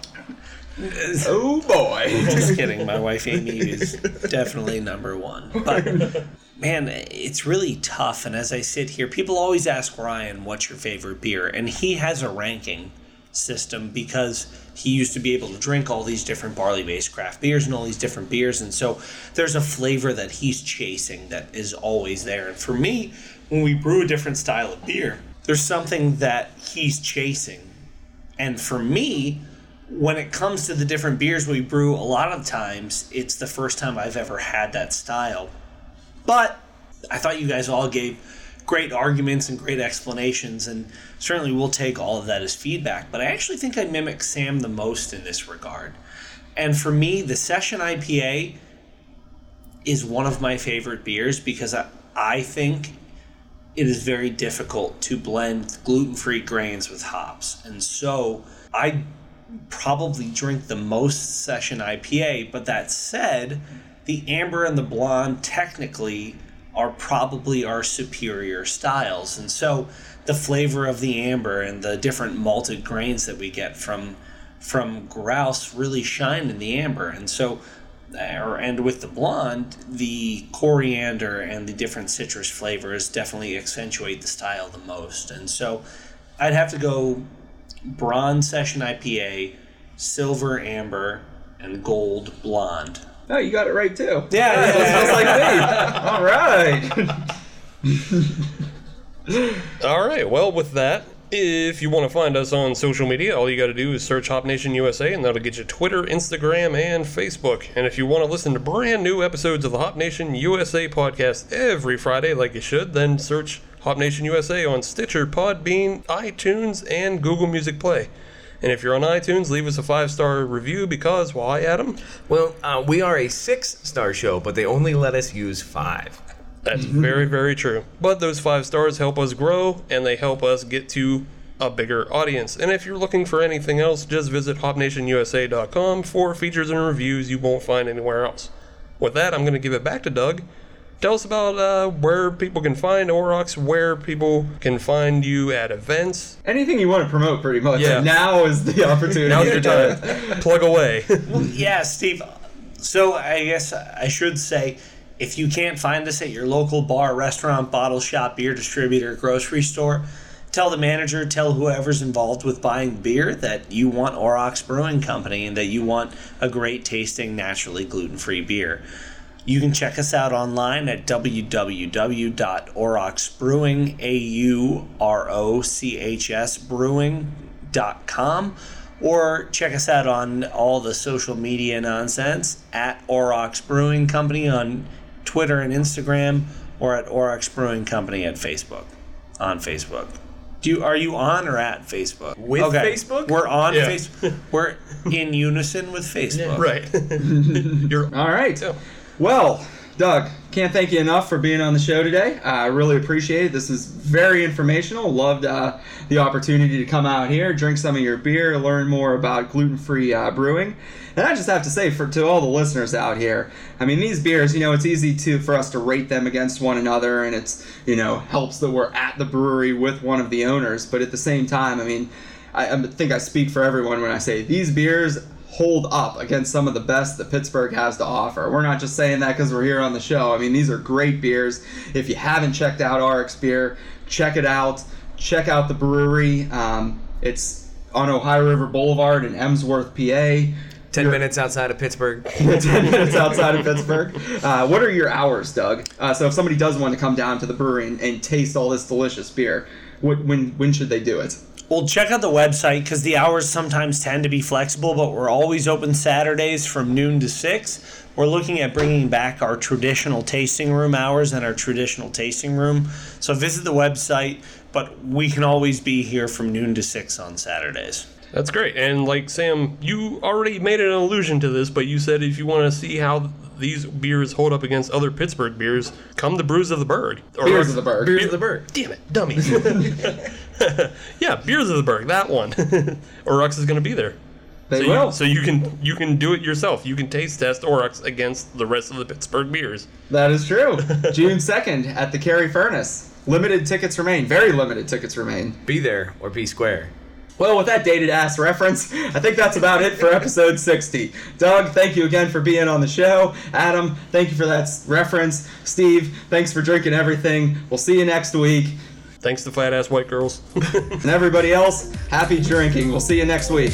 E: Oh boy.
D: just kidding. My wife Amy is definitely number one. But man, it's really tough. And as I sit here, people always ask Ryan, "What's your favorite beer?" And he has a ranking system because he used to be able to drink all these different barley-based craft beers and all these different beers, and so there's a flavor that he's chasing that is always there. And for me, when we brew a different style of beer, there's something that he's chasing. And for me, when it comes to the different beers we brew, a lot of times it's the first time I've ever had that style. But I thought you guys all gave great arguments and great explanations, and certainly we'll take all of that as feedback. But I actually think I mimic Sam the most in this regard. And for me, the Session IPA is one of my favorite beers because I, I think it is very difficult to blend gluten free grains with hops. And so I probably drink the most session IPA, but that said, the amber and the blonde technically are probably our superior styles. And so the flavor of the amber and the different malted grains that we get from from grouse really shine in the amber. And so or, and with the blonde, the coriander and the different citrus flavors definitely accentuate the style the most. And so I'd have to go bronze session IPA, silver amber, and gold blonde.
E: Oh, you got it right too.
D: Yeah,
E: That sounds like me. All right.
B: All right. Well, with that, if you want to find us on social media, all you got to do is search Hop Nation USA, and that'll get you Twitter, Instagram, and Facebook. And if you want to listen to brand new episodes of the Hop Nation USA podcast every Friday, like you should, then search Hop Nation USA on Stitcher, Podbean, iTunes, and Google Music Play. And if you're on iTunes, leave us a five star review because why, Adam?
A: Well, uh, we are a six-star show, but they only let us use five.
B: That's very, very true. But those five stars help us grow and they help us get to a bigger audience. And if you're looking for anything else, just visit hopnationusa.com for features and reviews you won't find anywhere else. With that, I'm going to give it back to Doug. Tell us about uh, where people can find Aurochs, where people can find you at events.
E: Anything you want to promote, pretty much.
B: Yeah.
E: Now is the opportunity.
B: Now's your time. Plug away.
D: yeah, Steve. So I guess I should say, if you can't find us at your local bar, restaurant, bottle shop, beer distributor, grocery store, tell the manager, tell whoever's involved with buying beer that you want Aurochs Brewing Company and that you want a great tasting, naturally gluten free beer. You can check us out online at www.aurochsbrewing, A-U-R-O-C-H-S brewing.com or check us out on all the social media nonsense at Aurochs Brewing Company on Twitter and Instagram or at Aurochs Brewing Company at Facebook on Facebook. Do you are you on or at Facebook?
A: With Facebook?
D: We're on
B: Yeah.
D: Facebook. We're in unison with Facebook.
B: right. you're
E: All right.
B: Yeah.
E: Well, Doug, can't thank you enough for being on the show today. I really appreciate it. This is very informational. Loved uh, the opportunity to come out here, drink some of your beer, learn more about gluten-free uh, brewing. And I just have to say, for to all the listeners out here, I mean, these beers, you know, it's easy to for us to rate them against one another, and it's you know helps that we're at the brewery with one of the owners. But at the same time, I mean, I, I think I speak for everyone when I say these beers hold up against some of the best that Pittsburgh has to offer. We're not just saying that because we're here on the show. I mean, these are great beers. If you haven't checked out Aurochs Beer, check it out. Check out the brewery. Um, it's on Ohio River Boulevard in Emsworth, PA.
A: 10
E: You're-
A: minutes outside of Pittsburgh.
E: 10 minutes outside of Pittsburgh. Uh, what are your hours, Doug? Uh, so if somebody does want to come down to the brewery and, and taste all this delicious beer, what, when when should they do it?
D: Well, check out the website because the hours sometimes tend to be flexible, but we're always open Saturdays from noon to 6. We're looking at bringing back our traditional tasting room hours and our traditional tasting room. So visit the website, but we can always be here from noon to 6 on Saturdays.
B: That's great. And like Sam, you already made an allusion to this, but you said if you want to see how these beers hold up against other Pittsburgh beers, come to Brews of the Burgh. Or
E: Beers of the Burgh.
A: Beers of the Bird.
B: Damn it, dummies. yeah, Beers of the Burgh, that one. Aurochs is going to be there.
E: They
B: so
E: will.
B: You, so you can you can do it yourself. You can taste test Aurochs against the rest of the Pittsburgh beers.
E: That is true. June 2nd at the Carrie Furnace. Limited tickets remain. Very limited tickets remain.
A: Be there or be square.
E: Well, with that dated ass reference, I think that's about it for episode 60. Doug, thank you again for being on the show. Adam, thank you for that reference. Steve, thanks for drinking everything. We'll see you next week.
B: Thanks to flat ass white girls.
E: And everybody else, happy drinking. We'll see you next week.